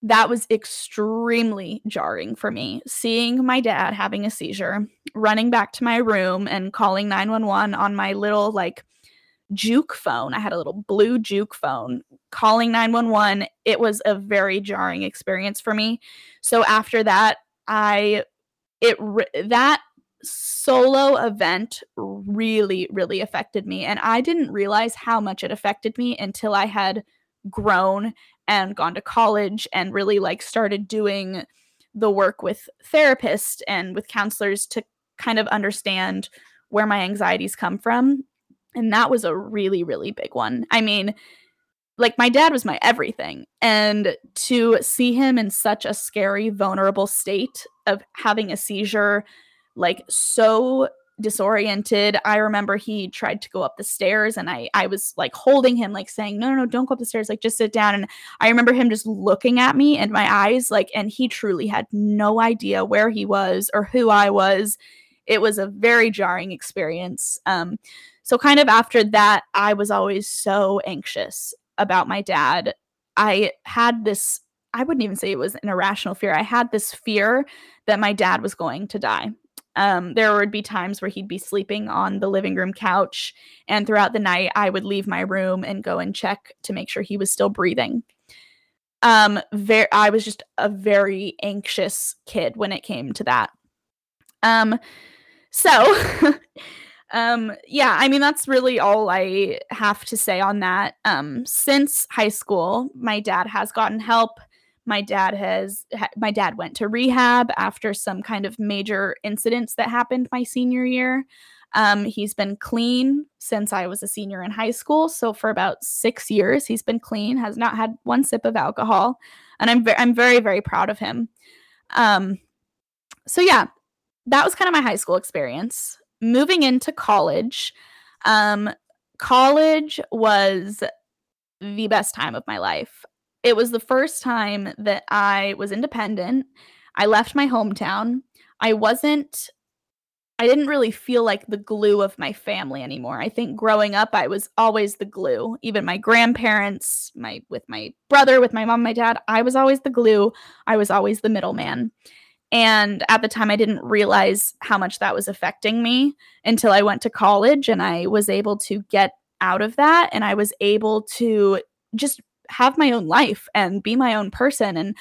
that was extremely jarring for me. Seeing my dad having a seizure, running back to my room and calling 911 on my little like juke phone. I had a little blue juke phone calling 911. It was a very jarring experience for me. So after that, I it that solo event really really affected me and I didn't realize how much it affected me until I had grown and gone to college and really like started doing the work with therapists and with counselors to kind of understand where my anxieties come from. And that was a really, really big one. I mean, like my dad was my everything. And to see him in such a scary, vulnerable state of having a seizure, like so disoriented. I remember he tried to go up the stairs and I I was like holding him like saying, "No, no, no, don't go up the stairs. Like just sit down." And I remember him just looking at me and my eyes like and he truly had no idea where he was or who I was. It was a very jarring experience. Um so kind of after that, I was always so anxious about my dad. I had this I wouldn't even say it was an irrational fear. I had this fear that my dad was going to die um, there would be times where he'd be sleeping on the living room couch, and throughout the night, I would leave my room and go and check to make sure he was still breathing. Um, I was just a very anxious kid when it came to that. Um, so, um, yeah, I mean that's really all I have to say on that. Um, since high school, my dad has gotten help My dad has ha- my dad went to rehab after some kind of major incidents that happened my senior year. Um, he's been clean since I was a senior in high school. So for about six years, he's been clean, has not had one sip of alcohol, and I'm ve- I'm very very proud of him. Um, so yeah, that was kind of my high school experience. Moving into college, um, college was the best time of my life. It was the first time that I was independent. I left my hometown. I wasn't I didn't really feel like the glue of my family anymore. I think growing up I was always the glue. Even my grandparents, my with my brother, with my mom, my dad, I was always the glue. I was always the middleman. And at the time I didn't realize how much that was affecting me until I went to college and I was able to get out of that and I was able to just have my own life and be my own person and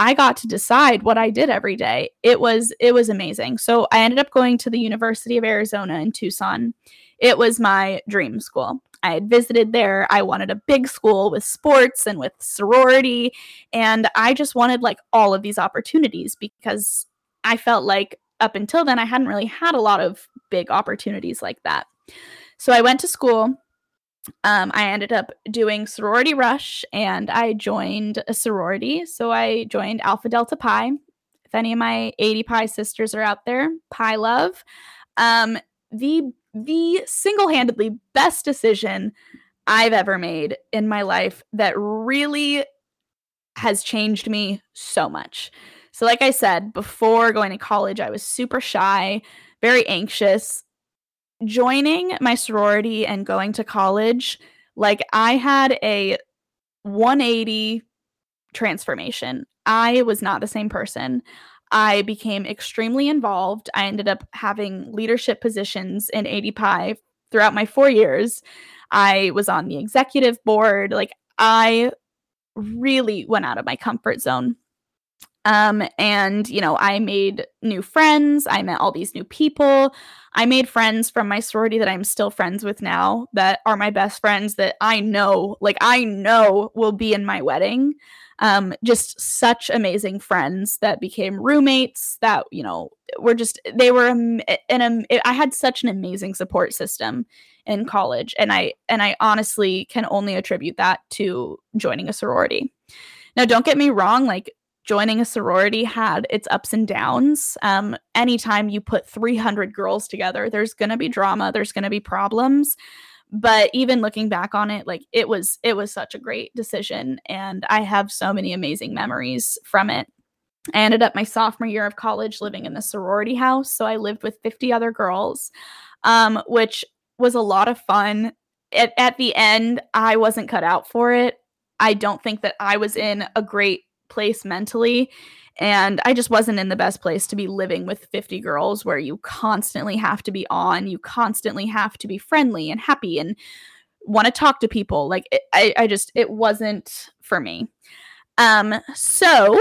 I got to decide what I did every day. It was it was amazing. So I ended up going to the University of Arizona in Tucson. It was my dream school. I had visited there. I wanted a big school with sports and with sorority and I just wanted like all of these opportunities because I felt like up until then I hadn't really had a lot of big opportunities like that. So I went to school um, I ended up doing sorority rush and I joined a sorority. So I joined Alpha Delta Pi. If any of my ADPi sisters are out there, Pi love. Um, the the single-handedly best decision I've ever made in my life that really has changed me so much. So like I said, before going to college, I was super shy, very anxious, joining my sorority and going to college, like I had a 180 transformation. I was not the same person. I became extremely involved. I ended up having leadership positions in ADPi throughout my four years. I was on the executive board. Like, I really went out of my comfort zone. Um, and, you know, I made new friends. I met all these new people. I made friends from my sorority that I'm still friends with now that are my best friends that I know, like, I know will be in my wedding. Um, just such amazing friends that became roommates that, you know, were just, they were, in a, I had such an amazing support system in college. And I, and I honestly can only attribute that to joining a sorority. Now, don't get me wrong, like joining a sorority had its ups and downs. Um, anytime you put 300 girls together, there's going to be drama, there's going to be problems. But even looking back on it, like it was, it was such a great decision, and I have so many amazing memories from it. I ended up my sophomore year of college living in the sorority house, so I lived with 50 other girls, um, which was a lot of fun. At, at the end, I wasn't cut out for it. I don't think that I was in a great place mentally and I just wasn't in the best place to be living with 50 girls where you constantly have to be on, you constantly have to be friendly and happy and want to talk to people. Like it, I, I just it wasn't for me. Um, so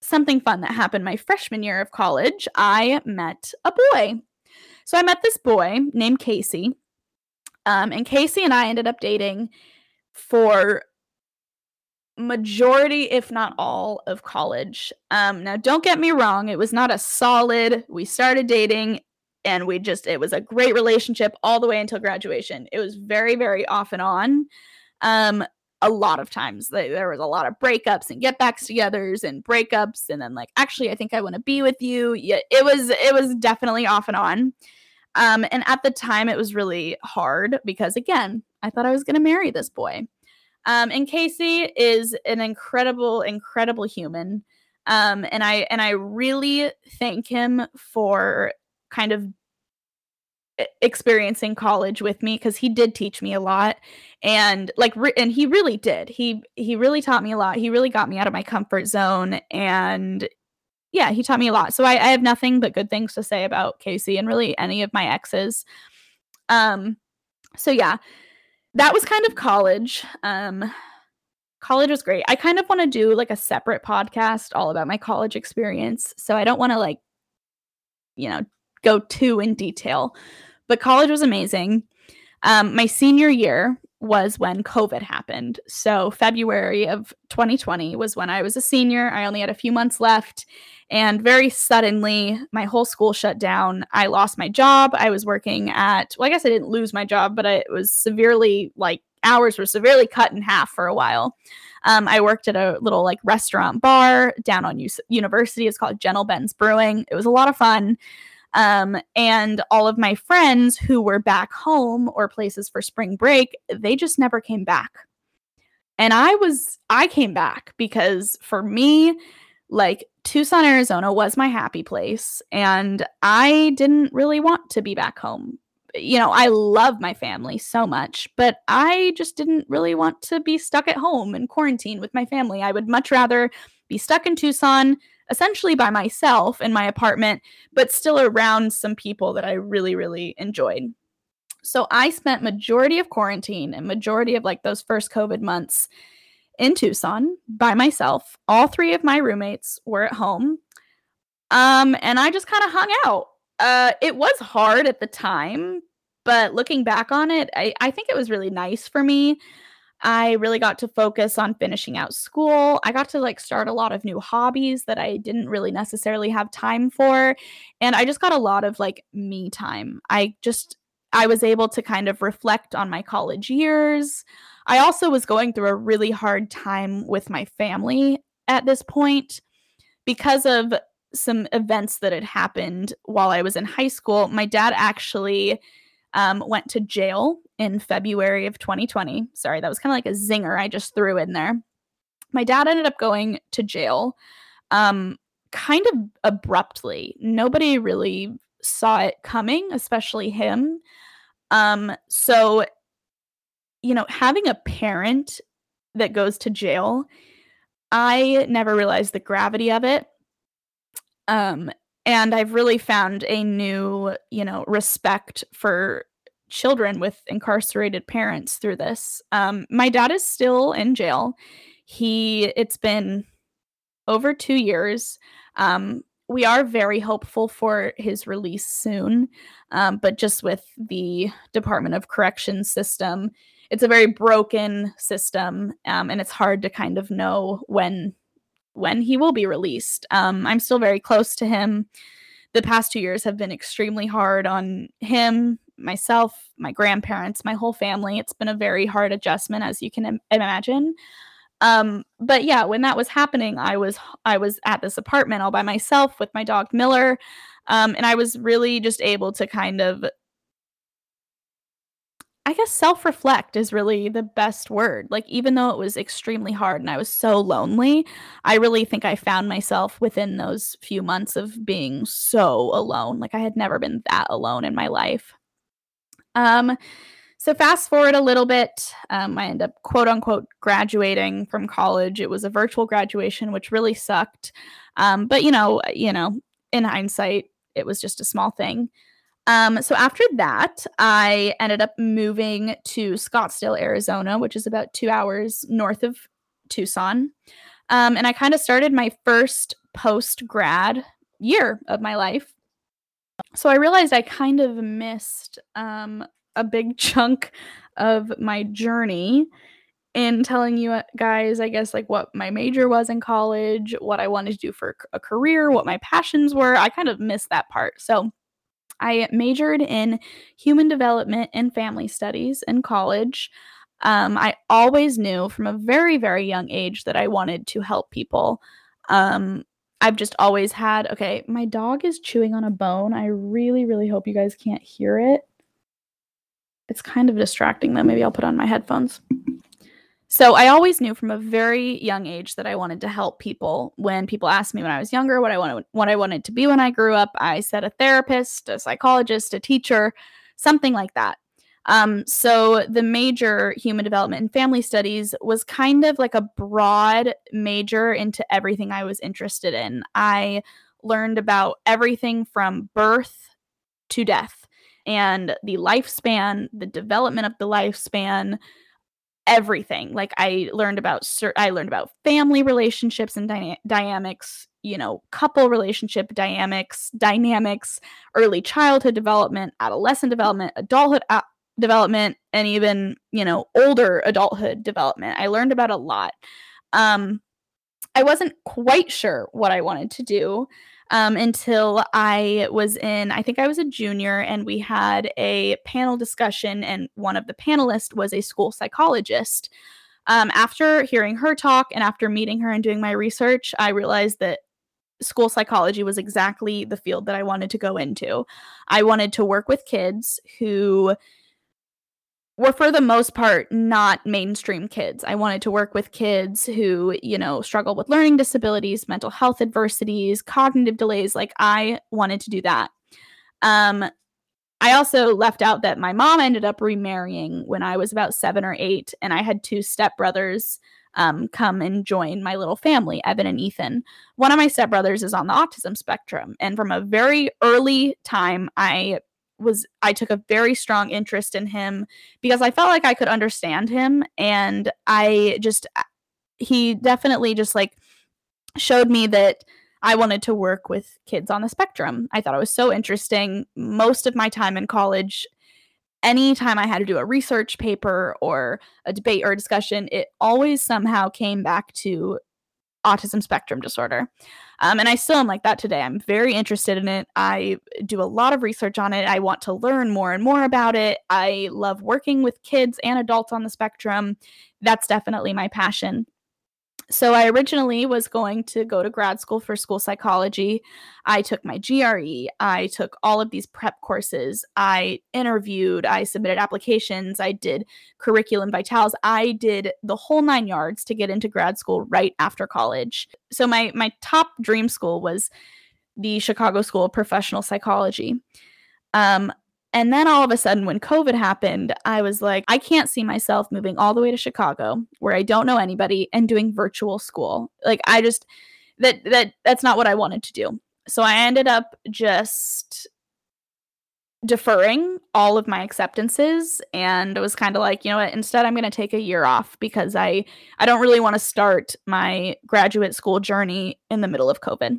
something fun that happened my freshman year of college, I met a boy. So I met this boy named Casey. Um, and Casey and I ended up dating for majority, if not all, of college. Um, now, don't get me wrong, it was not a solid, we started dating and we just, it was a great relationship all the way until graduation. It was very, very off and on. Um, a lot of times there was a lot of breakups and get backs togethers and breakups and then like actually i think i want to be with you yeah it was it was definitely off and on um and at the time it was really hard because again i thought i was going to marry this boy um, and Casey is an incredible, incredible human. Um, and I and I really thank him for kind of experiencing college with me because he did teach me a lot. And like re- and he really did. He he really taught me a lot. He really got me out of my comfort zone. And yeah he taught me a lot. So I, I have nothing but good things to say about casey and really any of my exes. Um so yeah that was kind of college. Um, college was great. I kind of want to do like a separate podcast all about my college experience. So I don't want to like, you know, go too in detail. But college was amazing. Um, my senior year, was when COVID happened. So, February of 2020 was when I was a senior. I only had a few months left. And very suddenly, my whole school shut down. I lost my job. I was working at, well, I guess I didn't lose my job, but it was severely, like, hours were severely cut in half for a while. Um, I worked at a little, like, restaurant bar down on U- University. It's called Gentle Ben's Brewing. It was a lot of fun. Um, and all of my friends who were back home or places for spring break, they just never came back. And I was, I came back because for me, like Tucson, Arizona was my happy place. And I didn't really want to be back home. You know, I love my family so much, but I just didn't really want to be stuck at home in quarantine with my family. I would much rather be stuck in Tucson, essentially by myself in my apartment, but still around some people that I really, really enjoyed. So I spent majority of quarantine and majority of like those first COVID months in Tucson by myself. All three of my roommates were at home. Um, and I just kind of hung out. Uh, it was hard at the time, but looking back on it, I, I think it was really nice for me. I really got to focus on finishing out school. I got to like start a lot of new hobbies that I didn't really necessarily have time for. And I just got a lot of like me time. I just, I was able to kind of reflect on my college years. I also was going through a really hard time with my family at this point because of some events that had happened while I was in high school. My dad actually um, went to jail in February of 2020. Sorry, that was kind of like a zinger I just threw in there. My dad ended up going to jail um, kind of abruptly. Nobody really saw it coming, especially him. Um, so, you know, having a parent that goes to jail, I never realized the gravity of it. Um, and I've really found a new, you know, respect for children with incarcerated parents through this. Um, my dad is still in jail. He, it's been over two years. Um, we are very hopeful for his release soon, um, but just with the Department of Corrections system, it's a very broken system, um, and it's hard to kind of know when when he will be released. Um, I'm still very close to him. The past two years have been extremely hard on him myself, my grandparents, my whole family. It's been a very hard adjustment, as you can Im- imagine. Um, but yeah, when that was happening, I was I was at this apartment all by myself with my dog Miller, um, and I was really just able to kind of I guess self reflect is really the best word. Like, even though it was extremely hard and I was so lonely, I really think I found myself within those few months of being so alone. Like, I had never been that alone in my life. Um, so fast forward a little bit, um, I end up quote unquote graduating from college. It was a virtual graduation, which really sucked. Um, but you know, you know, in hindsight, it was just a small thing. Um, so after that, I ended up moving to Scottsdale, Arizona, which is about two hours north of Tucson. Um, and I kind of started my first post grad year of my life so I realized I kind of missed um, a big chunk of my journey in telling you uh, guys, I guess, like what my major was in college, what I wanted to do for a career, what my passions were. I kind of missed that part. So I majored in human development and family studies in college. Um, I always knew from a very, very young age that I wanted to help people. Um, I've just always had okay, my dog is chewing on a bone. I really, really hope you guys can't hear it. It's kind of distracting though. Maybe I'll put on my headphones. So I always knew from a very young age that I wanted to help people. When people asked me when I was younger what I wanted what I wanted to be when I grew up, I said a therapist, a psychologist, a teacher, something like that. Um, so the major human development and family studies was kind of like a broad major into everything I was interested in. I learned about everything from birth to death and the lifespan, the development of the lifespan, everything. Like I learned about I learned about family relationships and dyna- dynamics, you know, couple relationship dynamics, dynamics, early childhood development, adolescent development, adulthood development and even, you know, older adulthood development. I learned about a lot. Um, I wasn't quite sure what I wanted to do um, until I was in, I think I was a junior, and we had a panel discussion, and one of the panelists was a school psychologist. Um, after hearing her talk and after meeting her and doing my research, I realized that school psychology was exactly the field that I wanted to go into. I wanted to work with kids who were for the most part not mainstream kids. I wanted to work with kids who, you know, struggle with learning disabilities, mental health adversities, cognitive delays. Like I wanted to do that. Um, I also left out that my mom ended up remarrying when I was about seven or eight, and I had two stepbrothers um, come and join my little family, Evan and Ethan. One of my stepbrothers is on the autism spectrum, and from a very early time, I was I took a very strong interest in him because I felt like I could understand him, and I just uh, he definitely just like showed me that I wanted to work with kids on the spectrum. I thought it was so interesting. Most of my time in college, anytime I had to do a research paper or a debate or a discussion, it always somehow came back to autism spectrum disorder. Um, and I still am like that today. I'm very interested in it. I do a lot of research on it. I want to learn more and more about it. I love working with kids and adults on the spectrum. That's definitely my passion. So I originally was going to go to grad school for school psychology. I took my GRE. I took all of these prep courses. I interviewed. I submitted applications. I did curriculum vitals. I did the whole nine yards to get into grad school right after college. So my my top dream school was the Chicago School of Professional Psychology. Um, and then all of a sudden, when COVID happened, I was like, I can't see myself moving all the way to Chicago where I don't know anybody and doing virtual school. Like, I just, that, that, that's not what I wanted to do. So I ended up just deferring all of my acceptances and was kind of like you know what instead i'm going to take a year off because i i don't really want to start my graduate school journey in the middle of covid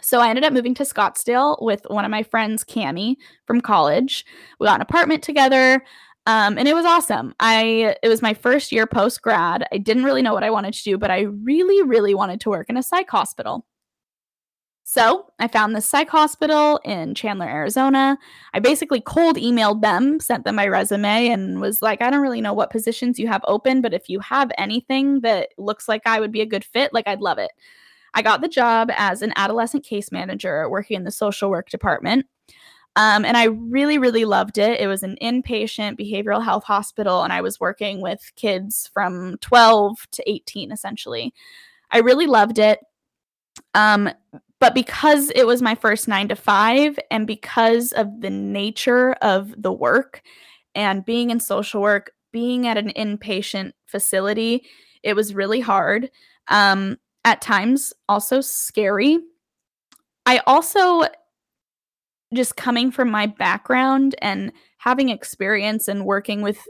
so I ended up moving to Scottsdale with one of my friends, Cami, from college. We got an apartment together. Um, and it was awesome. I it was my first year post grad. I didn't really know what I wanted to do, but I really, really wanted to work in a psych hospital. So I found this psych hospital in Chandler, Arizona. I basically cold emailed them, sent them my resume, and was like, I don't really know what positions you have open, but if you have anything that looks like I would be a good fit, like I'd love it. I got the job as an adolescent case manager working in the social work department. Um, and I really, really loved it. It was an inpatient behavioral health hospital, and I was working with kids from 12 to 18, essentially. I really loved it. Um, but because it was my first nine to five, and because of the nature of the work and being in social work, being at an inpatient facility, it was really hard. Um, at times also scary. I also just coming from my background and having experience and working with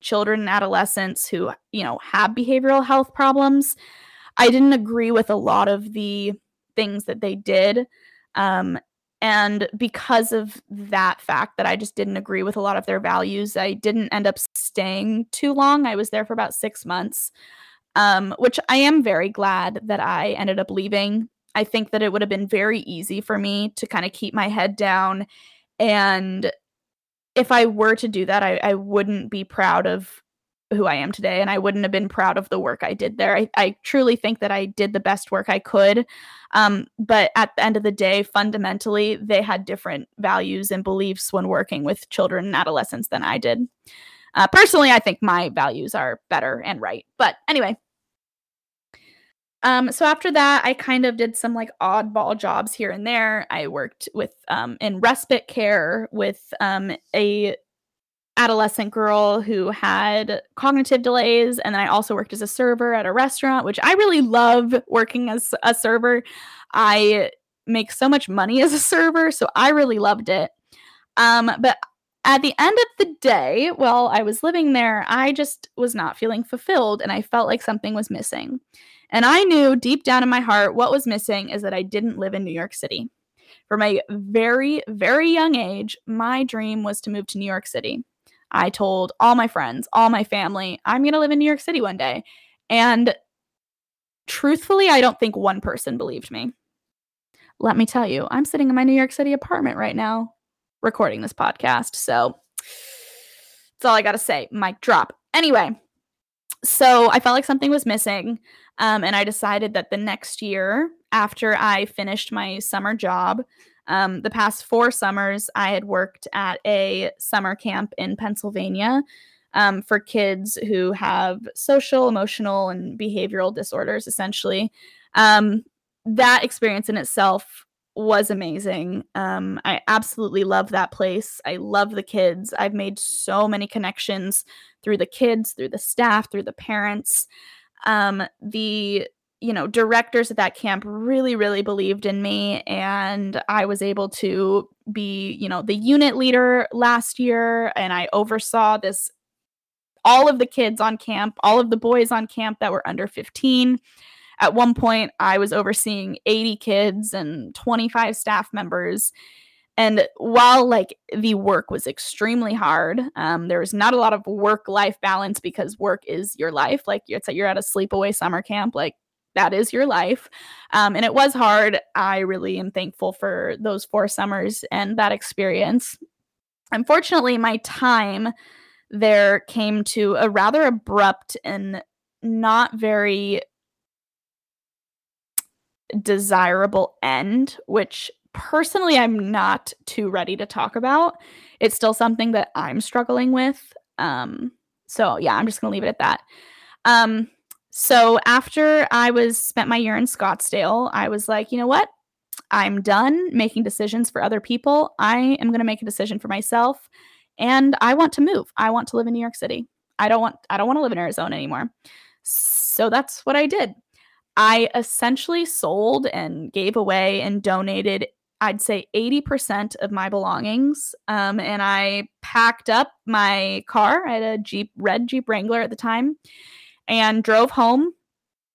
children and adolescents who, you know, have behavioral health problems, I didn't agree with a lot of the things that they did. Um, and because of that fact that I just didn't agree with a lot of their values, I didn't end up staying too long. I was there for about six months um, which I am very glad that I ended up leaving. I think that it would have been very easy for me to kind of keep my head down. And if I were to do that, I, I wouldn't be proud of who I am today. And I wouldn't have been proud of the work I did there. I, I truly think that I did the best work I could. Um, but at the end of the day, fundamentally, they had different values and beliefs when working with children and adolescents than I did. Uh, personally, I think my values are better and right. But anyway, um, so after that, I kind of did some like oddball jobs here and there. I worked with um, in respite care with um, a adolescent girl who had cognitive delays, and then I also worked as a server at a restaurant, which I really love working as a server. I make so much money as a server, so I really loved it. Um, but at the end of the day, while I was living there, I just was not feeling fulfilled, and I felt like something was missing. And I knew deep down in my heart what was missing is that I didn't live in New York City. From a very, very young age, my dream was to move to New York City. I told all my friends, all my family, I'm going to live in New York City one day. And truthfully, I don't think one person believed me. Let me tell you, I'm sitting in my New York City apartment right now recording this podcast. So that's all I got to say. Mic drop. Anyway, so I felt like something was missing. Um, and I decided that the next year, after I finished my summer job, um, the past four summers, I had worked at a summer camp in Pennsylvania um, for kids who have social, emotional, and behavioral disorders, essentially. Um, that experience in itself was amazing. Um, I absolutely love that place. I love the kids. I've made so many connections through the kids, through the staff, through the parents. Um, the you know directors at that camp really really believed in me and i was able to be you know the unit leader last year and i oversaw this all of the kids on camp all of the boys on camp that were under 15 at one point i was overseeing 80 kids and 25 staff members and while like the work was extremely hard um, there was not a lot of work life balance because work is your life like it's you're at a sleepaway summer camp like that is your life. Um, and it was hard. I really am thankful for those four summers and that experience. Unfortunately, my time there came to a rather abrupt and not very desirable end, which personally I'm not too ready to talk about. It's still something that I'm struggling with. Um, so yeah, I'm just gonna leave it at that. Um, so after I was spent my year in Scottsdale, I was like, you know what? I'm done making decisions for other people. I am going to make a decision for myself and I want to move. I want to live in New York City. I don't want I don't want to live in Arizona anymore. So that's what I did. I essentially sold and gave away and donated I'd say 80% of my belongings. Um, and I packed up my car. I had a Jeep, red Jeep Wrangler at the time and drove home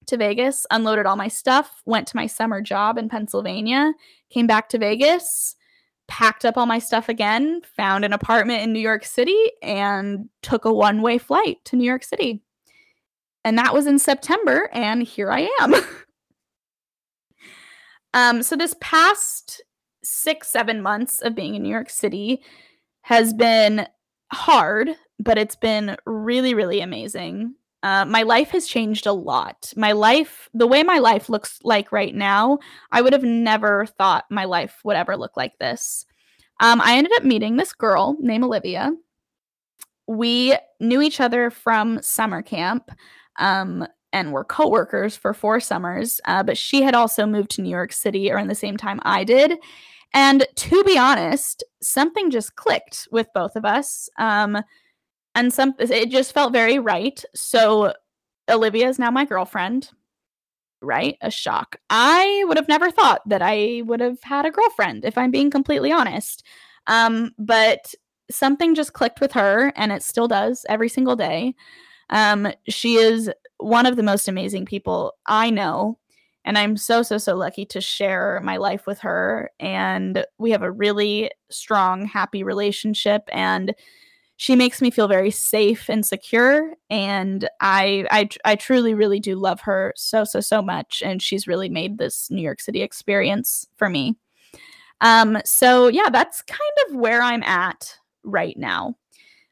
to Vegas, unloaded all my stuff, went to my summer job in Pennsylvania, came back to Vegas, packed up all my stuff again, found an apartment in New York City, and took a one way flight to New York City. And that was in September, and here I am. um, so, this past six, seven months of being in New York City has been hard, but it's been really, really amazing. Uh, my life has changed a lot. My life, the way my life looks like right now, I would have never thought my life would ever look like this. Um, I ended up meeting this girl named Olivia. We knew each other from summer camp um, and were coworkers for four summers, uh, but she had also moved to New York City around the same time I did. And to be honest, something just clicked with both of us. Um, and some it just felt very right. So Olivia is now my girlfriend. Right? A shock. I would have never thought that I would have had a girlfriend if I'm being completely honest. Um but something just clicked with her and it still does every single day. Um she is one of the most amazing people I know and I'm so so so lucky to share my life with her. And we have a really strong happy relationship and she makes me feel very safe and secure. And I, I i truly really do love her so so so much. And she's really made this new york city experience for me. Um so yeah that's kind of where i'm at right now.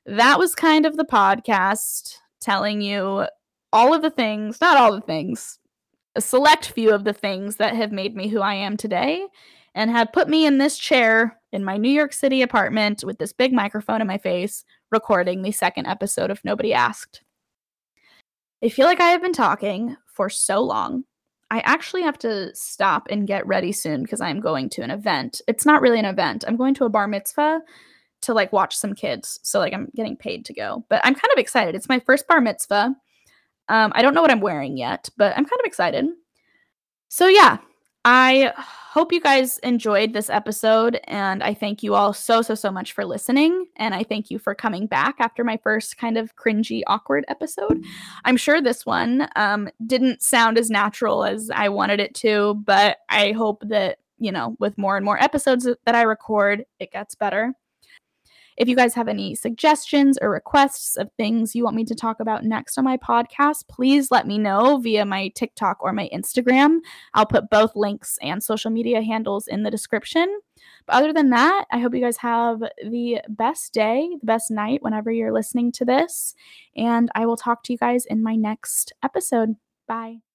That was kind of the podcast telling you all of the things not all the things a select few of the things that have made me who i am today and have put me in this chair in my New York City apartment with this big microphone in my face, recording the second episode of Nobody Asked. I feel like I have been talking for so long. I actually have to stop and get ready soon because I'm going to an event. It's not really an event. I'm going to a bar mitzvah to like watch some kids. So like I'm getting paid to go. But I'm kind of excited. It's my first bar mitzvah. Um, I don't know what I'm wearing yet, but I'm kind of excited. So yeah, I hope you guys enjoyed this episode and I thank you all so so so much for listening and I thank you for coming back after my first kind of cringy awkward episode. I'm sure this one um, didn't sound as natural as I wanted it to, but I hope that, you know, with more and more episodes that I record, it gets better. If you guys have any suggestions or requests of things you want me to talk about next on my podcast, please let me know via my TikTok or my Instagram. I'll put both links and social media handles in the description. But other than that, I hope you guys have the best day, the best night whenever you're listening to this. And I will talk to you guys in my next episode. Bye.